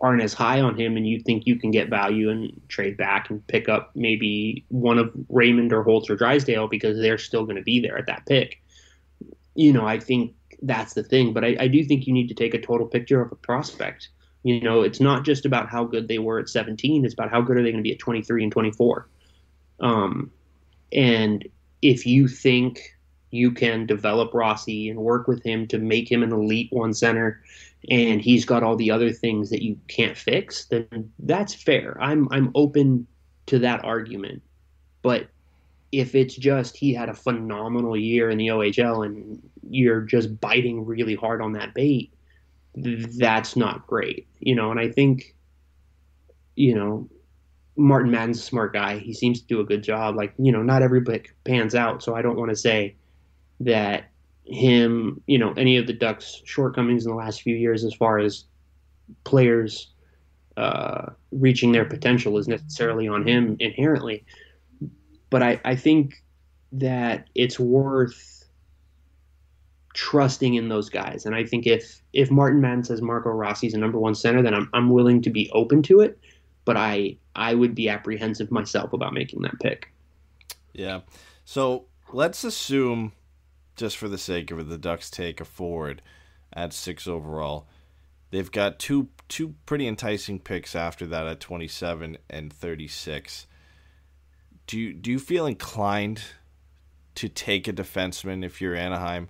aren't as high on him, and you think you can get value and trade back and pick up maybe one of Raymond or Holtz or Drysdale because they're still going to be there at that pick. You know, I think that's the thing, but I, I do think you need to take a total picture of a prospect. You know, it's not just about how good they were at 17; it's about how good are they going to be at 23 and 24. Um, and if you think you can develop Rossi and work with him to make him an elite one center and he's got all the other things that you can't fix, then that's fair. I'm I'm open to that argument. But if it's just he had a phenomenal year in the OHL and you're just biting really hard on that bait, that's not great. You know, and I think you know, Martin Madden's a smart guy. He seems to do a good job. Like, you know, not every pick pans out, so I don't want to say that him, you know, any of the Ducks' shortcomings in the last few years as far as players uh, reaching their potential is necessarily on him inherently. But I, I think that it's worth trusting in those guys. And I think if if Martin Madden says Marco Rossi's a number one center, then I'm I'm willing to be open to it. But I I would be apprehensive myself about making that pick. Yeah. So let's assume just for the sake of it, the Ducks take a forward at six overall. They've got two two pretty enticing picks after that at twenty seven and thirty six. Do you do you feel inclined to take a defenseman if you're Anaheim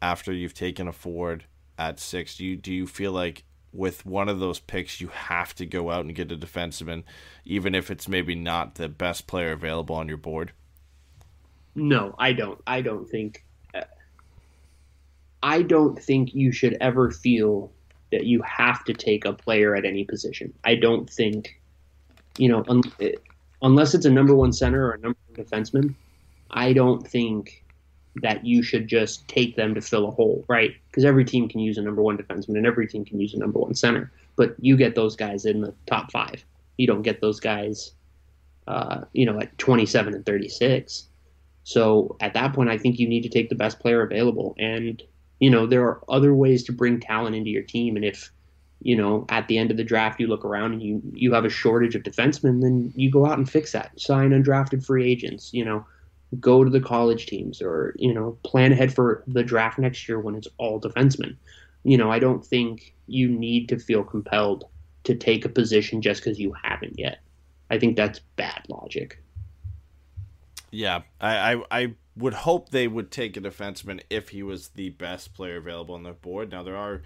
after you've taken a forward at six? Do you do you feel like with one of those picks you have to go out and get a defenseman, even if it's maybe not the best player available on your board? No, I don't. I don't think I don't think you should ever feel that you have to take a player at any position. I don't think, you know, un- unless it's a number one center or a number one defenseman, I don't think that you should just take them to fill a hole, right? Because every team can use a number one defenseman and every team can use a number one center. But you get those guys in the top five. You don't get those guys, uh, you know, at 27 and 36. So at that point, I think you need to take the best player available. And you know, there are other ways to bring talent into your team. And if, you know, at the end of the draft you look around and you you have a shortage of defensemen, then you go out and fix that. Sign undrafted free agents, you know, go to the college teams or, you know, plan ahead for the draft next year when it's all defensemen. You know, I don't think you need to feel compelled to take a position just because you haven't yet. I think that's bad logic. Yeah, I, I, I would hope they would take a defenseman if he was the best player available on the board. Now there are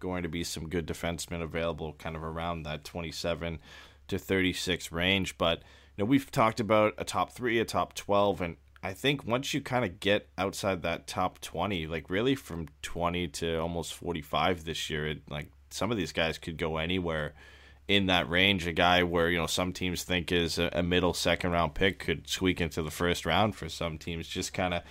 going to be some good defensemen available, kind of around that twenty-seven to thirty-six range. But you know, we've talked about a top three, a top twelve, and I think once you kind of get outside that top twenty, like really from twenty to almost forty-five this year, it, like some of these guys could go anywhere in that range. A guy where you know some teams think is a, middle second round pick could squeak into the first round for some teams, just kind of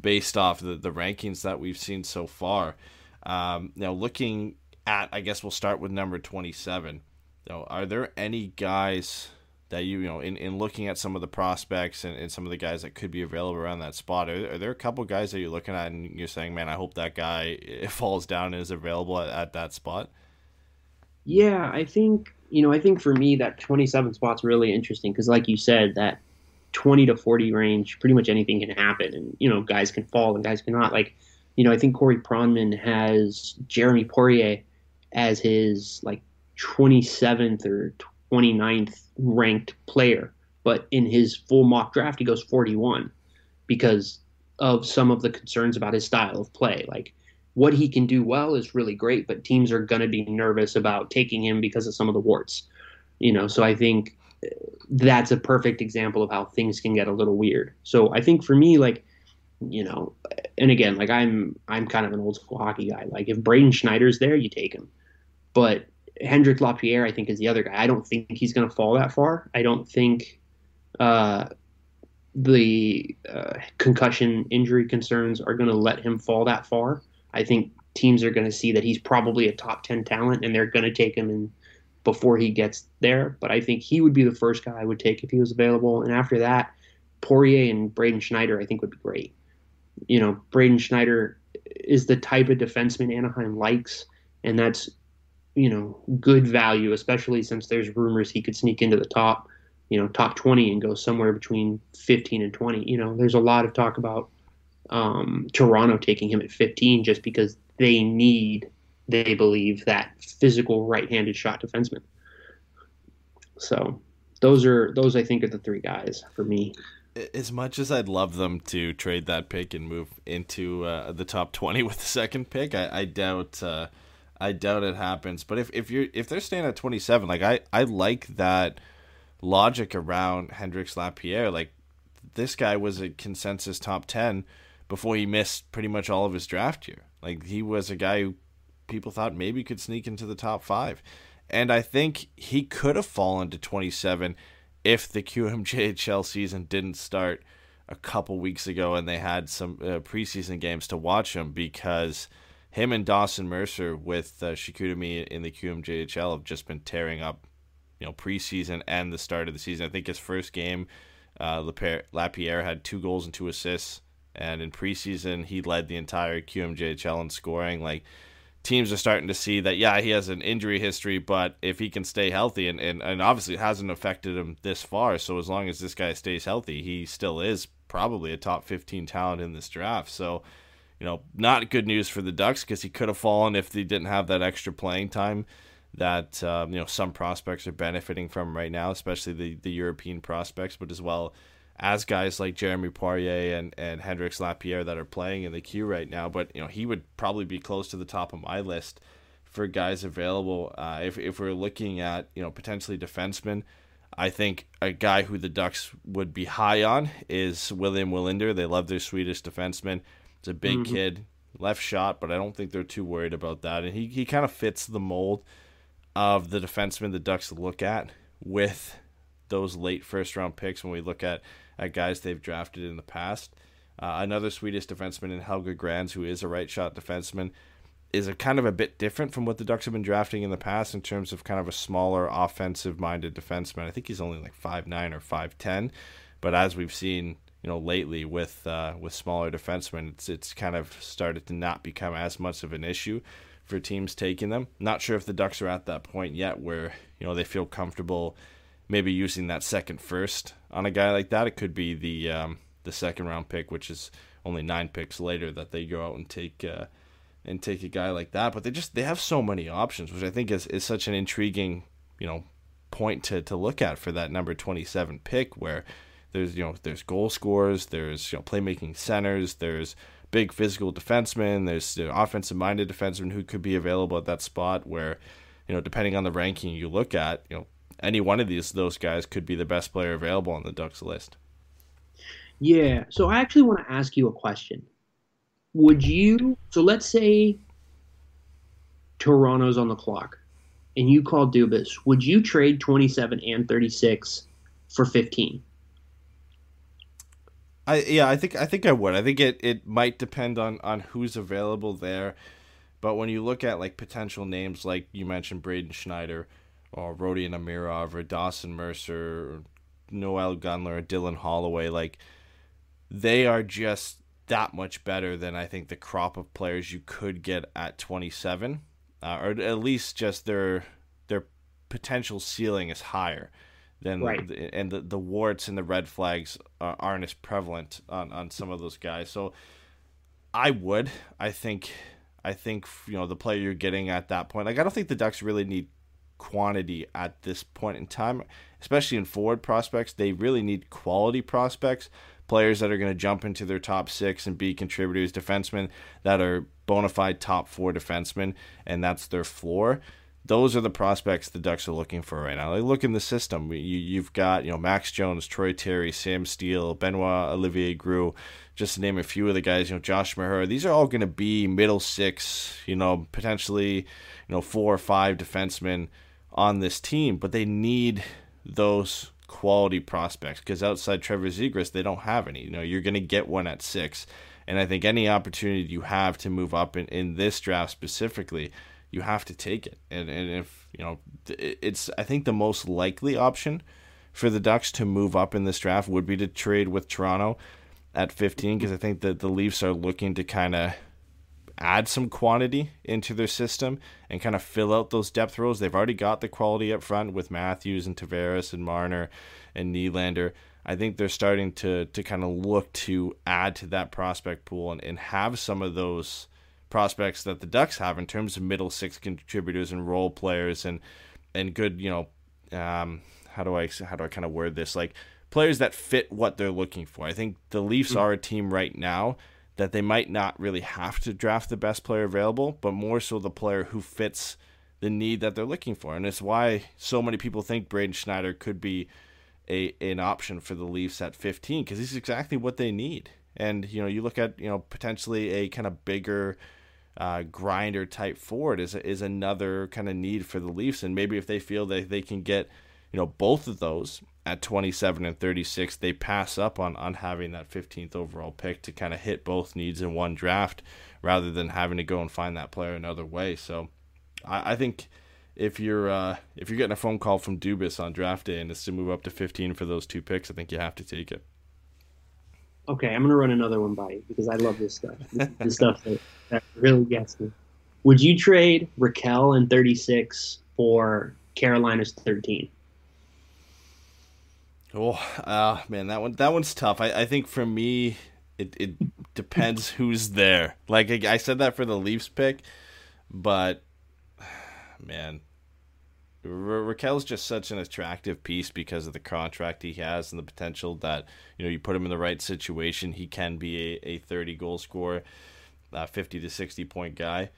based off the the rankings that we've seen so far. Um, now looking at, I guess we'll start with number twenty seven. Now, are there any guys? that you you know in, in looking at some of the prospects and, and some of the guys that could be available around that spot are, are there a couple guys that you're looking at and you're saying man i hope that guy falls down and is available at, at that spot yeah i think you know i think for me that 27 spot's really interesting because like you said that 20 to 40 range pretty much anything can happen and you know guys can fall and guys cannot like you know i think corey pronman has jeremy poirier as his like 27th or 29th ranked player, but in his full mock draft, he goes 41 because of some of the concerns about his style of play. Like what he can do well is really great, but teams are going to be nervous about taking him because of some of the warts. You know, so I think that's a perfect example of how things can get a little weird. So I think for me, like, you know, and again, like I'm I'm kind of an old school hockey guy. Like if Braden Schneider's there, you take him. But Hendrix Lapierre, I think, is the other guy. I don't think he's going to fall that far. I don't think uh, the uh, concussion injury concerns are going to let him fall that far. I think teams are going to see that he's probably a top 10 talent and they're going to take him in before he gets there. But I think he would be the first guy I would take if he was available. And after that, Poirier and Braden Schneider, I think, would be great. You know, Braden Schneider is the type of defenseman Anaheim likes, and that's you know, good value, especially since there's rumors he could sneak into the top, you know, top 20 and go somewhere between 15 and 20. You know, there's a lot of talk about um, Toronto taking him at 15 just because they need, they believe, that physical right-handed shot defenseman. So those are those I think are the three guys for me. As much as I'd love them to trade that pick and move into uh, the top 20 with the second pick, I, I doubt. Uh, I doubt it happens. But if, if you're if they're staying at 27, like I I like that logic around Hendrix Lapierre. Like this guy was a consensus top 10 before he missed pretty much all of his draft year. Like he was a guy who people thought maybe could sneak into the top 5. And I think he could have fallen to 27 if the QMJHL season didn't start a couple weeks ago and they had some uh, preseason games to watch him because – him and Dawson Mercer with uh, Chicoutimi in the QMJHL have just been tearing up, you know, preseason and the start of the season. I think his first game, uh, Lapierre had two goals and two assists, and in preseason he led the entire QMJHL in scoring. Like teams are starting to see that, yeah, he has an injury history, but if he can stay healthy, and, and, and obviously it hasn't affected him this far, so as long as this guy stays healthy, he still is probably a top 15 talent in this draft. So you know, not good news for the Ducks because he could have fallen if they didn't have that extra playing time that um, you know some prospects are benefiting from right now, especially the the European prospects, but as well as guys like Jeremy Poirier and and Hendrix Lapierre that are playing in the queue right now. But you know, he would probably be close to the top of my list for guys available. Uh, if if we're looking at you know potentially defensemen. I think a guy who the Ducks would be high on is William Wallinder. They love their Swedish defenseman. It's a big mm-hmm. kid, left shot, but I don't think they're too worried about that. And he, he kind of fits the mold of the defenseman the Ducks look at with those late first round picks when we look at, at guys they've drafted in the past. Uh, another Swedish defenseman in Helge Grans, who is a right shot defenseman, is a kind of a bit different from what the Ducks have been drafting in the past in terms of kind of a smaller offensive minded defenseman. I think he's only like five nine or 5'10, but as we've seen you know lately with uh, with smaller defensemen, it's it's kind of started to not become as much of an issue for teams taking them. Not sure if the Ducks are at that point yet where you know they feel comfortable maybe using that second first on a guy like that. It could be the um, the second round pick, which is only nine picks later that they go out and take uh, and take a guy like that. But they just they have so many options, which I think is, is such an intriguing you know point to, to look at for that number twenty seven pick where there's you know there's goal scorers, there's you know playmaking centers, there's big physical defensemen, there's you know, offensive minded defensemen who could be available at that spot where you know depending on the ranking you look at, you know any one of these those guys could be the best player available on the Ducks list. Yeah, so I actually want to ask you a question. Would you so let's say Toronto's on the clock and you call Dubas, would you trade 27 and 36 for 15? I yeah, I think I think I would. I think it, it might depend on on who's available there. But when you look at like potential names like you mentioned Braden Schneider or Rodion Amirov or Dawson Mercer or Noel Gunler or Dylan Holloway, like they are just that much better than I think the crop of players you could get at 27, uh, or at least just their their potential ceiling is higher than Right. the, and the, the warts and the red flags uh, aren't as prevalent on, on some of those guys. So I would. I think. I think you know the player you're getting at that point. Like I don't think the Ducks really need quantity at this point in time, especially in forward prospects. They really need quality prospects, players that are going to jump into their top six and be contributors, defensemen that are bona fide top four defensemen, and that's their floor. Those are the prospects the Ducks are looking for right now. Like look in the system. You, you've got you know Max Jones, Troy Terry, Sam Steele, Benoit Olivier Groulx, just to name a few of the guys. You know Josh Mahura. These are all going to be middle six. You know potentially you know four or five defensemen on this team, but they need those quality prospects because outside Trevor Zegras, they don't have any. You know, you're going to get one at six. And I think any opportunity you have to move up in, in this draft specifically, you have to take it. And, and if, you know, it's, I think the most likely option for the Ducks to move up in this draft would be to trade with Toronto at 15 because I think that the Leafs are looking to kind of add some quantity into their system and kind of fill out those depth roles. They've already got the quality up front with Matthews and Tavares and Marner and Nylander. I think they're starting to to kind of look to add to that prospect pool and, and have some of those prospects that the Ducks have in terms of middle six contributors and role players and and good, you know, um, how do I how do I kind of word this like players that fit what they're looking for. I think the Leafs are a team right now that they might not really have to draft the best player available, but more so the player who fits the need that they're looking for. And it's why so many people think Braden Schneider could be a an option for the Leafs at 15 because he's exactly what they need. And you know, you look at you know potentially a kind of bigger uh, grinder type forward is is another kind of need for the Leafs. And maybe if they feel that they can get you know both of those at 27 and 36, they pass up on on having that 15th overall pick to kind of hit both needs in one draft rather than having to go and find that player another way. So I, I think if you're uh, if you're getting a phone call from Dubas on draft day and it's to move up to 15 for those two picks, I think you have to take it. Okay, I'm gonna run another one by you because I love this stuff. This is the stuff that, that really gets me. Would you trade Rakell in 36 for Carolina's 13? Oh, uh, man, that one that one's tough. I, I think for me, it, it depends who's there. Like I, I said that for the Leafs pick, but man, Ra- Rakell's just such an attractive piece because of the contract he has and the potential that you know you put him in the right situation, he can be a, a thirty goal scorer, uh, fifty to sixty point guy.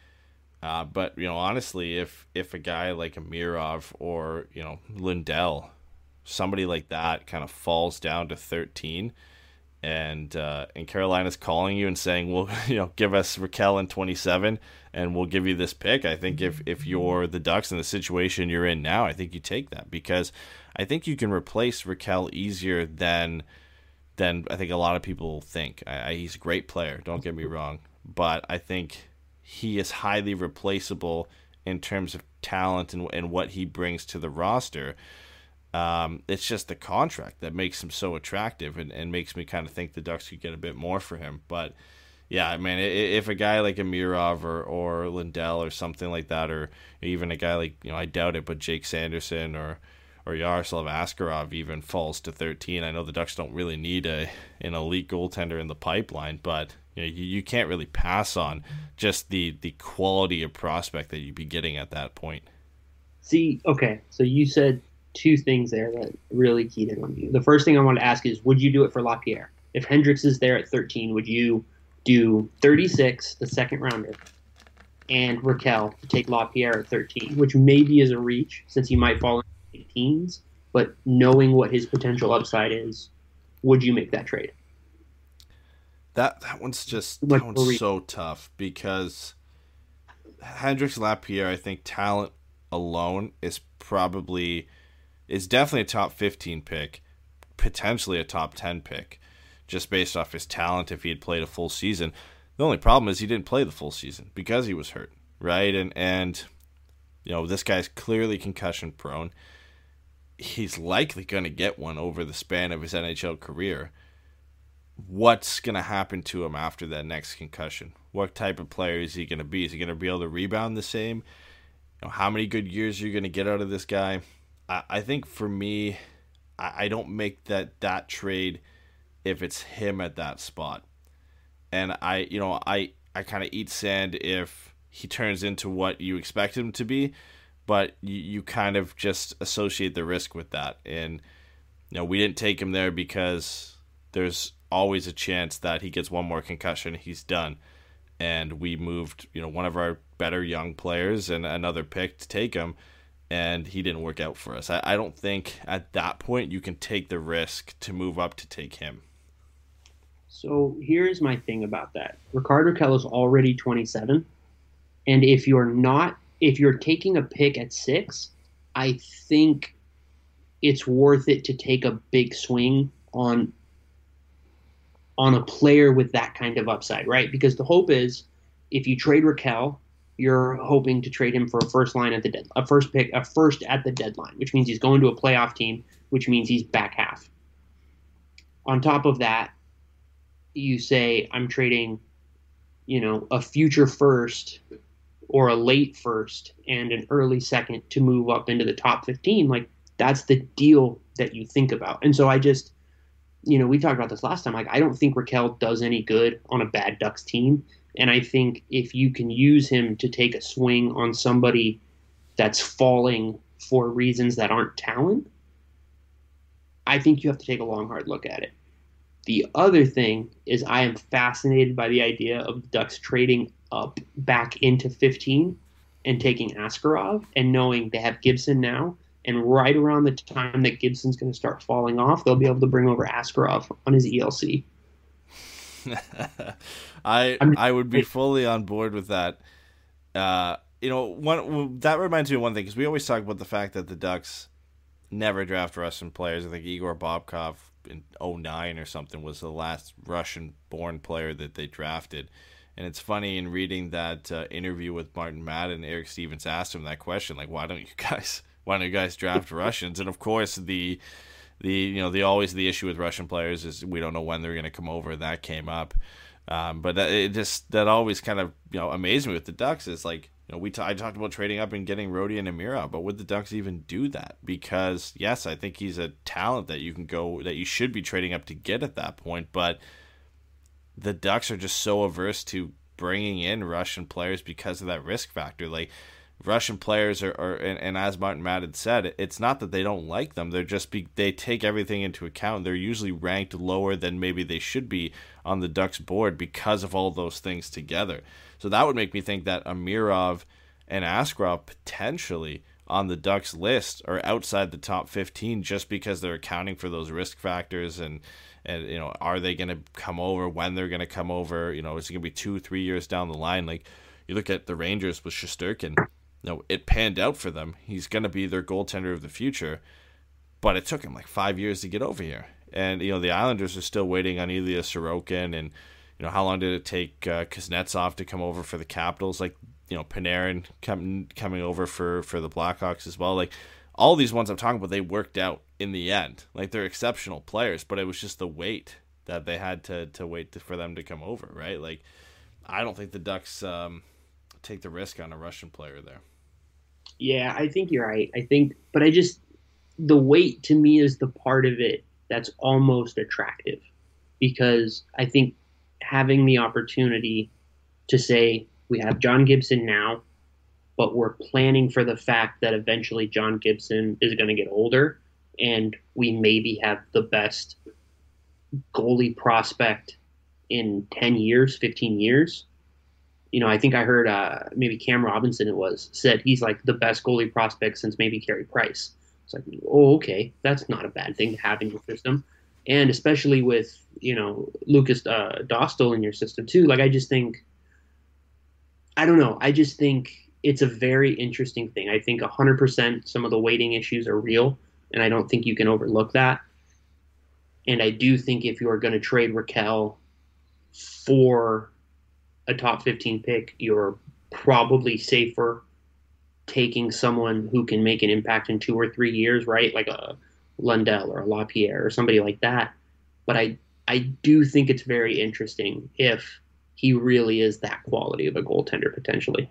Uh, but you know, honestly, if if a guy like Amirov or you know Lundell, somebody like that, kind of falls down to thirteen, and uh, and Carolina's calling you and saying, "Well, you know, give us Rakell in twenty seven, and we'll give you this pick." I think if if you're the Ducks in the situation you're in now, I think you take that because I think you can replace Rakell easier than than I think a lot of people think. I, I, he's a great player. Don't get me wrong, but I think he is highly replaceable in terms of talent and, and what he brings to the roster. Um, it's just the contract that makes him so attractive and, and makes me kind of think the Ducks could get a bit more for him. But yeah, I mean, if a guy like Amirov or, or Lundell or something like that, or even a guy like, you know, I doubt it, but Jake Sanderson or, or Yaroslav Askarov even falls to 13. I know the Ducks don't really need a an elite goaltender in the pipeline, but you, know, you, you can't really pass on just the, the quality of prospect that you'd be getting at that point. See, okay, so you said two things there that really keyed in on you. The first thing I want to ask is, would you do it for Lapierre? If Hendrix is there at 13, would you do 36, the second rounder, and Rakell to take Lapierre at 13, which maybe is a reach since he might fall in the teens, but knowing what his potential upside is, would you make that trade? That that one's just Like, that one's so tough because Hendrix Lapierre, I think talent alone is probably is definitely a top 15 pick, potentially a top 10 pick, just based off his talent if he had played a full season. The only problem is he didn't play the full season because he was hurt, right? And and you know this guy's clearly concussion prone. He's likely going to get one over the span of his NHL career. What's going to happen to him after that next concussion? What type of player is he going to be? Is he going to be able to rebound the same? You know, how many good years are you going to get out of this guy? I, I think for me, I, I don't make that that trade if it's him at that spot. And I, you know, I I kind of eat sand if he turns into what you expect him to be, but you, you kind of just associate the risk with that. And you know, we didn't take him there because there's always a chance that he gets one more concussion, he's done. And we moved, you know, one of our better young players and another pick to take him and he didn't work out for us. I, I don't think at that point you can take the risk to move up to take him. So here's my thing about that. Rickard Rakell is already 27, and if you're not, if you're taking a pick at six, I think it's worth it to take a big swing on on a player with that kind of upside, right? Because the hope is if you trade Rakell you're hoping to trade him for a first line at the dead, a first pick, a first at the deadline, which means he's going to a playoff team, which means he's back half. On top of that, you say I'm trading, you know, a future first or a late first and an early second to move up into the top 15. Like that's the deal that you think about. And so I just, you know, we talked about this last time. Like I don't think Rakell does any good on a bad Ducks team. And I think if you can use him to take a swing on somebody that's falling for reasons that aren't talent, I think you have to take a long, hard look at it. The other thing is, I am fascinated by the idea of Ducks trading up back into 15 and taking Askarov and knowing they have Gibson now. And right around the time that Gibson's going to start falling off, they'll be able to bring over Askarov on his ELC. I I would be fully on board with that. Uh, you know, one that reminds me of one thing because we always talk about the fact that the Ducks never draft Russian players. I think Igor Bobkov in 09 or something was the last Russian-born player that they drafted. And it's funny in reading that uh, interview with Martin Madden, Eric Stephens asked him that question, like, "Why don't you guys, why don't you guys draft Russians?" And of course, the the you know the always the issue with Russian players is we don't know when they're going to come over. That came up, um, but that, it just that always kind of you know amazed me with the Ducks is like you know we t- I talked about trading up and getting Rodion and Amira, but would the Ducks even do that? Because yes, I think he's a talent that you can go that you should be trading up to get at that point, but the Ducks are just so averse to bringing in Russian players because of that risk factor. Like Russian players are, are and, and, as Martin Madden said, it's not that they don't like them. They're just be, they take everything into account. They're usually ranked lower than maybe they should be on the Ducks board because of all those things together. So that would make me think that Amirov and Askarov potentially on the Ducks list are outside the top 15 just because they're accounting for those risk factors and and you know are they going to come over when they're going to come over you know is it going to be 2 3 years down the line like you look at the Rangers with Shesterkin know, it panned out for them. He's going to be their goaltender of the future, but it took him like five years to get over here. And you know, the Islanders are still waiting on Ilya Sorokin, and you know, how long did it take uh, Kuznetsov to come over for the Capitals? Like, you know, Panarin coming coming over for for the Blackhawks as well. Like, all these ones I'm talking about, they worked out in the end. Like, they're exceptional players, but it was just the wait that they had to to wait to, for them to come over, right? Like, I don't think the Ducks um, take the risk on a Russian player there. Yeah, I think you're right. I think, but I just the weight to me is the part of it that's almost attractive because I think having the opportunity to say we have John Gibson now, but we're planning for the fact that eventually John Gibson is going to get older and we maybe have the best goalie prospect in 10 years, 15 years you know, I think I heard uh, maybe Cam Robinson it was said he's like the best goalie prospect since maybe Carey Price. It's like, oh, okay, that's not a bad thing to have in your system, and especially with you know Lukas uh, Dostal in your system too. Like, I just think, I don't know, I just think it's a very interesting thing. I think 100% some of the weighting issues are real, and I don't think you can overlook that. And I do think if you are going to trade Rakell for a top 15 pick, you're probably safer taking someone who can make an impact in two or three years, right? Like a Lundell or a Lapierre or somebody like that. But I I do think it's very interesting if he really is that quality of a goaltender potentially.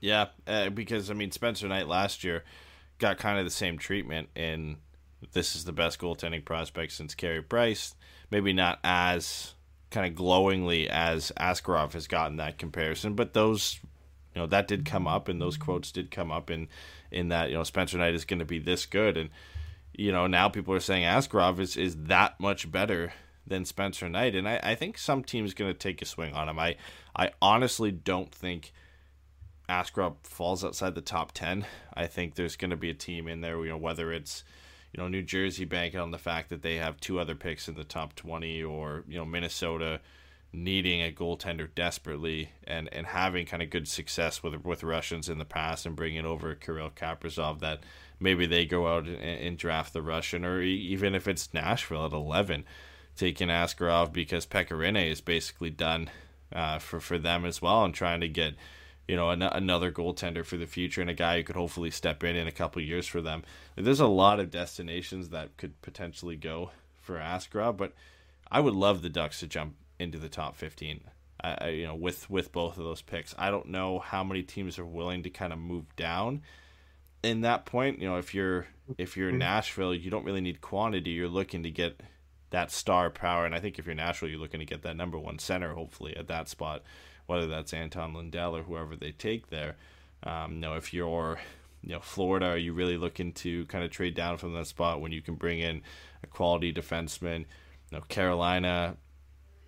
Yeah, uh, because I mean Spencer Knight last year got kind of the same treatment, and this is the best goaltending prospect since Carey Price. Maybe not as kind of glowingly as Askarov has gotten that comparison, but those, you know, that did come up, and those quotes did come up in in that you know Spencer Knight is going to be this good, and you know now people are saying Askarov is is that much better than Spencer Knight, and I, I think some team's going to take a swing on him. I I honestly don't think Askarov falls outside the top ten. I think there's going to be a team in there, you know, whether it's you know New Jersey banking on the fact that they have two other picks in the top twenty, or you know Minnesota needing a goaltender desperately and and having kind of good success with with Russians in the past and bringing over Kirill Kaprizov that maybe they go out and, and draft the Russian or even if it's Nashville at 11 taking Askarov because Pekka Rinne is basically done uh, for for them as well and trying to get you know an- another goaltender for the future and a guy who could hopefully step in in a couple years for them. There's a lot of destinations that could potentially go for Askarov, but I would love the Ducks to jump into the top 15. I, you know, with with both of those picks, I don't know how many teams are willing to kind of move down. In that point, you know, if you're if you're mm-hmm. Nashville, you don't really need quantity. You're looking to get that star power. And I think if you're Nashville, you're looking to get that number one center, hopefully, at that spot, whether that's Anton Lundell or whoever they take there. Um, you know, if you're, you know, Florida, are you really looking to kind of trade down from that spot when you can bring in a quality defenseman? You know, Carolina,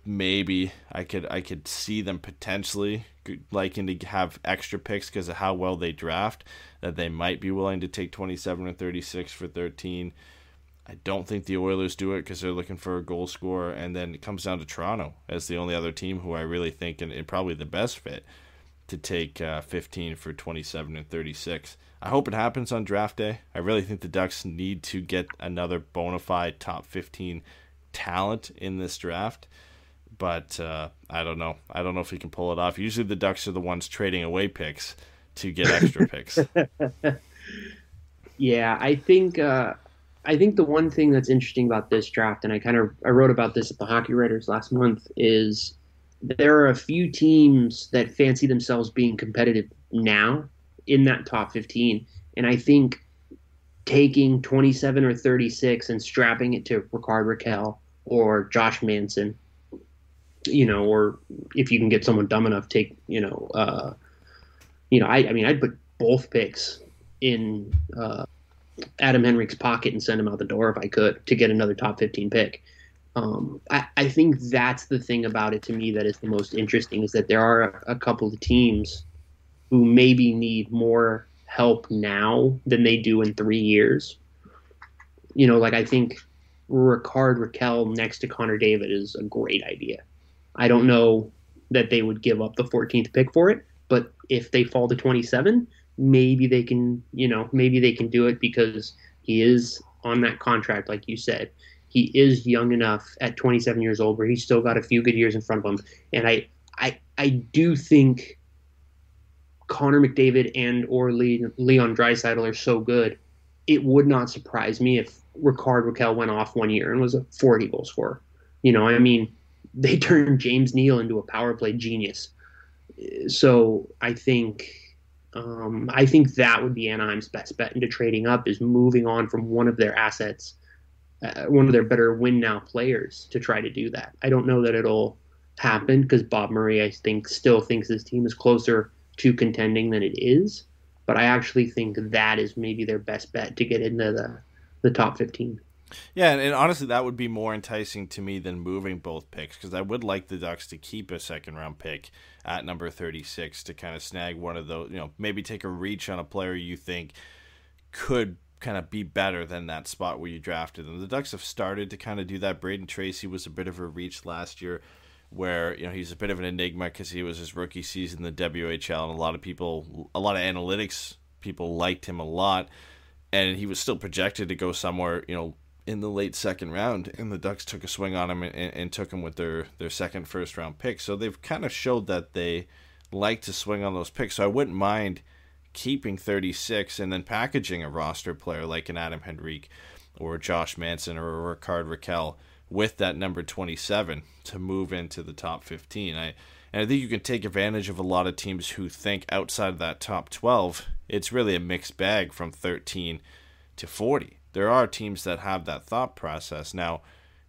maybe I could I could see them potentially liking to have extra picks because of how well they draft that they might be willing to take 27 or 36 for 13 I don't think the Oilers do it because they're looking for a goal scorer, and then it comes down to Toronto as the only other team who I really think and, and probably the best fit to take uh, 15 for 27 and 36. I hope it happens on draft day. I really think the Ducks need to get another bona fide top 15 talent in this draft, but uh, I don't know. I don't know if he can pull it off. Usually the Ducks are the ones trading away picks to get extra picks. Yeah, I think uh, I think the one thing that's interesting about this draft, and I kind of I wrote about this at the Hockey Writers last month, is there are a few teams that fancy themselves being competitive now in that top 15, and I think taking 27 or 36 and strapping it to Rickard Rakell or Josh Manson, you know, or if you can get someone dumb enough, take you know, uh, you know, I I mean I'd put both picks in. Uh, Adam Henrique's pocket and send him out the door if I could to get another top 15 pick. Um, I, I, think that's the thing about it to me that is the most interesting is that there are a, a couple of teams who maybe need more help now than they do in three years. You know, like I think Rickard Rakell next to Connor McDavid is a great idea. I don't know that they would give up the 14th pick for it, but if they fall to 27, maybe they can, you know, maybe they can do it because he is on that contract, like you said. He is young enough at 27 years old where he's still got a few good years in front of him. And I, I, I do think Connor McDavid and or Leon Draisaitl are so good. It would not surprise me if Rickard Rakell went off one year and was a 40 goal scorer. You know, I mean, they turned James Neal into a power play genius. So I think um, I think that would be Anaheim's best bet into trading up is moving on from one of their assets, uh, one of their better win now players to try to do that. I don't know that it'll happen because Bob Murray, I think, still thinks this team is closer to contending than it is. But I actually think that is maybe their best bet to get into the, the top 15. Yeah, and, and, honestly, that would be more enticing to me than moving both picks because I would like the Ducks to keep a second round pick at number 36 to kind of snag one of those, you know, maybe take a reach on a player you think could kind of be better than that spot where you drafted them. The Ducks have started to kind of do that. Brayden Tracey was a bit of a reach last year. where you know he's a bit of an enigma because he was his rookie season in the WHL, and a lot of people, a lot of analytics people liked him a lot, and he was still projected to go somewhere, you know, in the late second round, and the Ducks took a swing on him and, and took him with their their second first round pick. So they've kind of showed that they like to swing on those picks. So I wouldn't mind keeping 36 and then packaging a roster player like an Adam Henrique or Josh Manson or a Rickard Rakell with that number 27 to move into the top 15. I and I think you can take advantage of a lot of teams who think outside of that top 12, it's really a mixed bag from 13 to 40. There are teams that have that thought process. Now,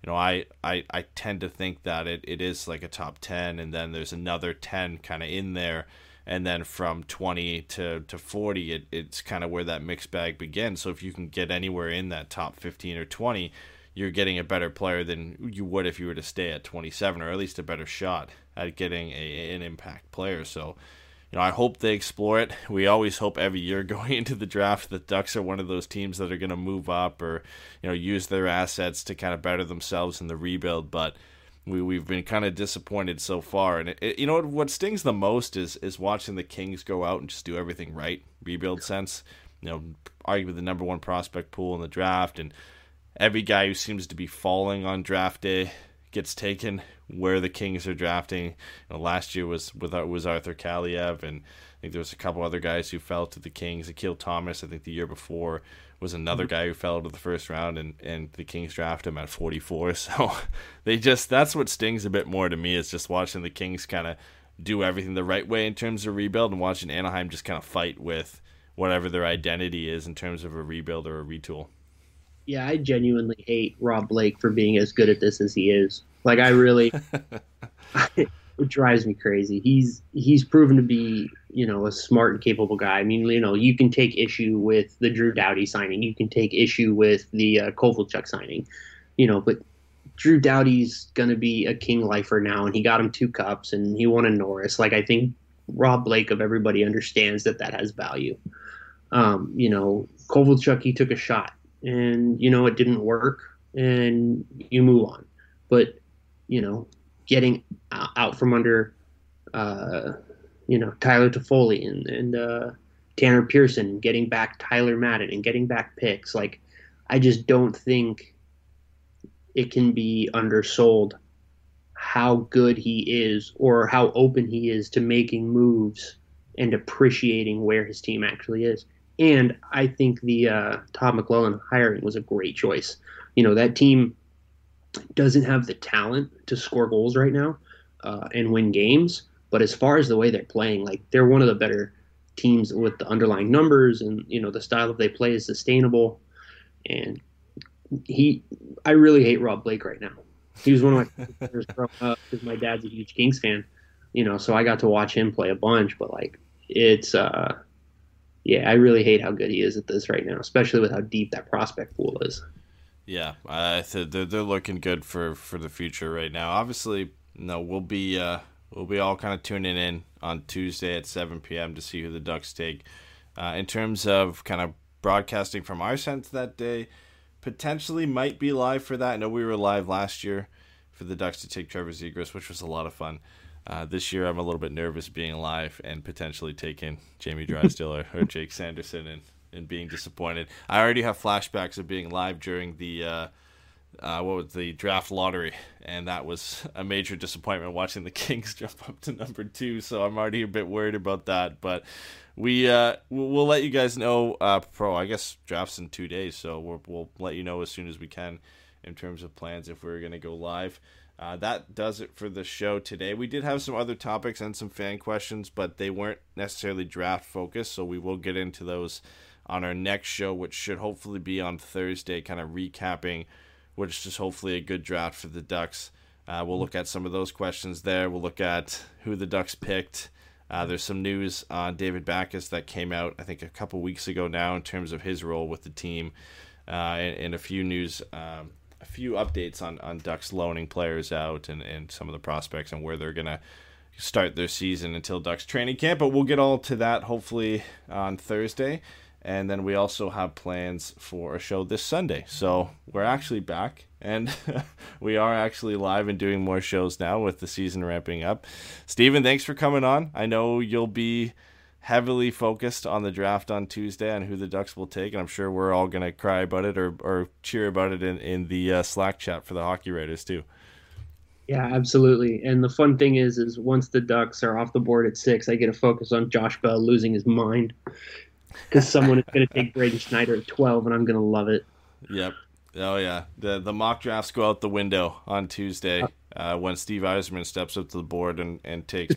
you know, I, I, I tend to think that it, it is like a top 10, and then there's another 10 kind of in there. And then from 20 to, to 40, it, it's kind of where that mixed bag begins. So if you can get anywhere in that top 15 or 20, you're getting a better player than you would if you were to stay at 27, or at least a better shot at getting a, an impact player. So, you know, I hope they explore it. We always hope every year going into the draft that Ducks are one of those teams that are going to move up or, you know, use their assets to kind of better themselves in the rebuild. But we we've been kind of disappointed so far. And it, it, you know what, what stings the most is is watching the Kings go out and just do everything right, rebuild sense. You know, argue the number one prospect pool in the draft and every guy who seems to be falling on draft day gets taken where the Kings are drafting. You know, last year was with was Arthur Kaliyev, and I think there was a couple other guys who fell to the Kings. Akil Thomas, I think the year before was another mm-hmm. guy who fell to the first round, and and the Kings drafted him at 44. So they just that's what stings a bit more to me is just watching the Kings kind of do everything the right way in terms of rebuild, and watching Anaheim just kind of fight with whatever their identity is in terms of a rebuild or a retool yeah, I genuinely hate Rob Blake for being as good at this as he is. Like, I really, it drives me crazy. He's he's proven to be, you know, a smart and capable guy. I mean, you know, you can take issue with the Drew Doughty signing, you can take issue with the uh, Kovalchuk signing, you know, but Drew Doughty's gonna be a king lifer now, and he got him two cups, and he won a Norris. Like, I think Rob Blake of everybody understands that that has value. Um, you know, Kovalchuk, he took a shot and you know it didn't work and you move on. But you know getting out from under uh, you know Tyler Toffoli and, and uh, Tanner Pearson getting back Tyler Madden and getting back picks like I just don't think it can be undersold how good he is or how open he is to making moves and appreciating where his team actually is and I think the uh, Todd McLellan hiring was a great choice. You know, that team doesn't have the talent to score goals right now uh, and win games. But as far as the way they're playing, like they're one of the better teams with the underlying numbers, and you know the style that they play is sustainable. And he, I really hate Rob Blake right now. He was one of my players growing up because my dad's a huge Kings fan. You know, so I got to watch him play a bunch. But like, it's uh, yeah, I really hate how good he is at this right now, especially with how deep that prospect pool is. Yeah, uh, they're they're looking good for for the future right now. Obviously, no, we'll be uh, we'll be all kind of tuning in on Tuesday at 7 p.m. to see who the Ducks take. Uh, in terms of kind of broadcasting from our sense that day, potentially might be live for that. I know we were live last year for the Ducks to take Trevor Zegras, which was a lot of fun. Uh, this year, I'm a little bit nervous being live and potentially taking Jamie Drysdale or, or Jake Sanderson and, and being disappointed. I already have flashbacks of being live during the uh, uh, what was the draft lottery, and that was a major disappointment watching the Kings jump up to number two. So I'm already a bit worried about that. But we uh, we'll let you guys know. Uh, pro, I guess drafts in two days, so we'll, we'll let you know as soon as we can in terms of plans if we're gonna go live. Uh, that does it for the show today. We did have some other topics and some fan questions, but they weren't necessarily draft focused, so we will get into those on our next show, which should hopefully be on Thursday, kind of recapping which is hopefully a good draft for the Ducks. Uh, we'll look at some of those questions there. We'll look at who the Ducks picked. Uh, there's some news on David Backus that came out, I think, a couple weeks ago now in terms of his role with the team, uh, and, and, a few news um, few updates on, on Ducks loaning players out and, and some of the prospects and where they're going to start their season until Ducks training camp. But we'll get all to that hopefully on Thursday. And then we also have plans for a show this Sunday. So we're actually back and we are actually live and doing more shows now with the season ramping up. Steven, thanks for coming on. I know you'll be heavily focused on the draft on Tuesday and who the Ducks will take, and I'm sure we're all going to cry about it or, or cheer about it in, in the uh, Slack chat for the Hockey Writers, too. Yeah, absolutely. And the fun thing is, is once the Ducks are off the board at six, I get to focus on Josh Bell losing his mind because someone is going to take Braden Schneider at twelve, and I'm going to love it. Yep. Oh yeah. The the mock drafts go out the window on Tuesday uh, when Steve Yzerman steps up to the board and and takes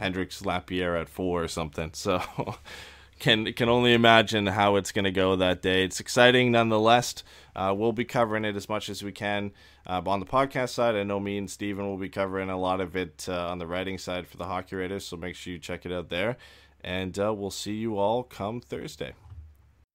Hendrix Lapierre at four or something. So. Can can only imagine how it's going to go that day. It's exciting nonetheless. Uh, we'll be covering it as much as we can uh, on the podcast side. I know me and Steven will be covering a lot of it uh, on the writing side for the Hockey Writers, so make sure you check it out there. And uh, we'll see you all come Thursday.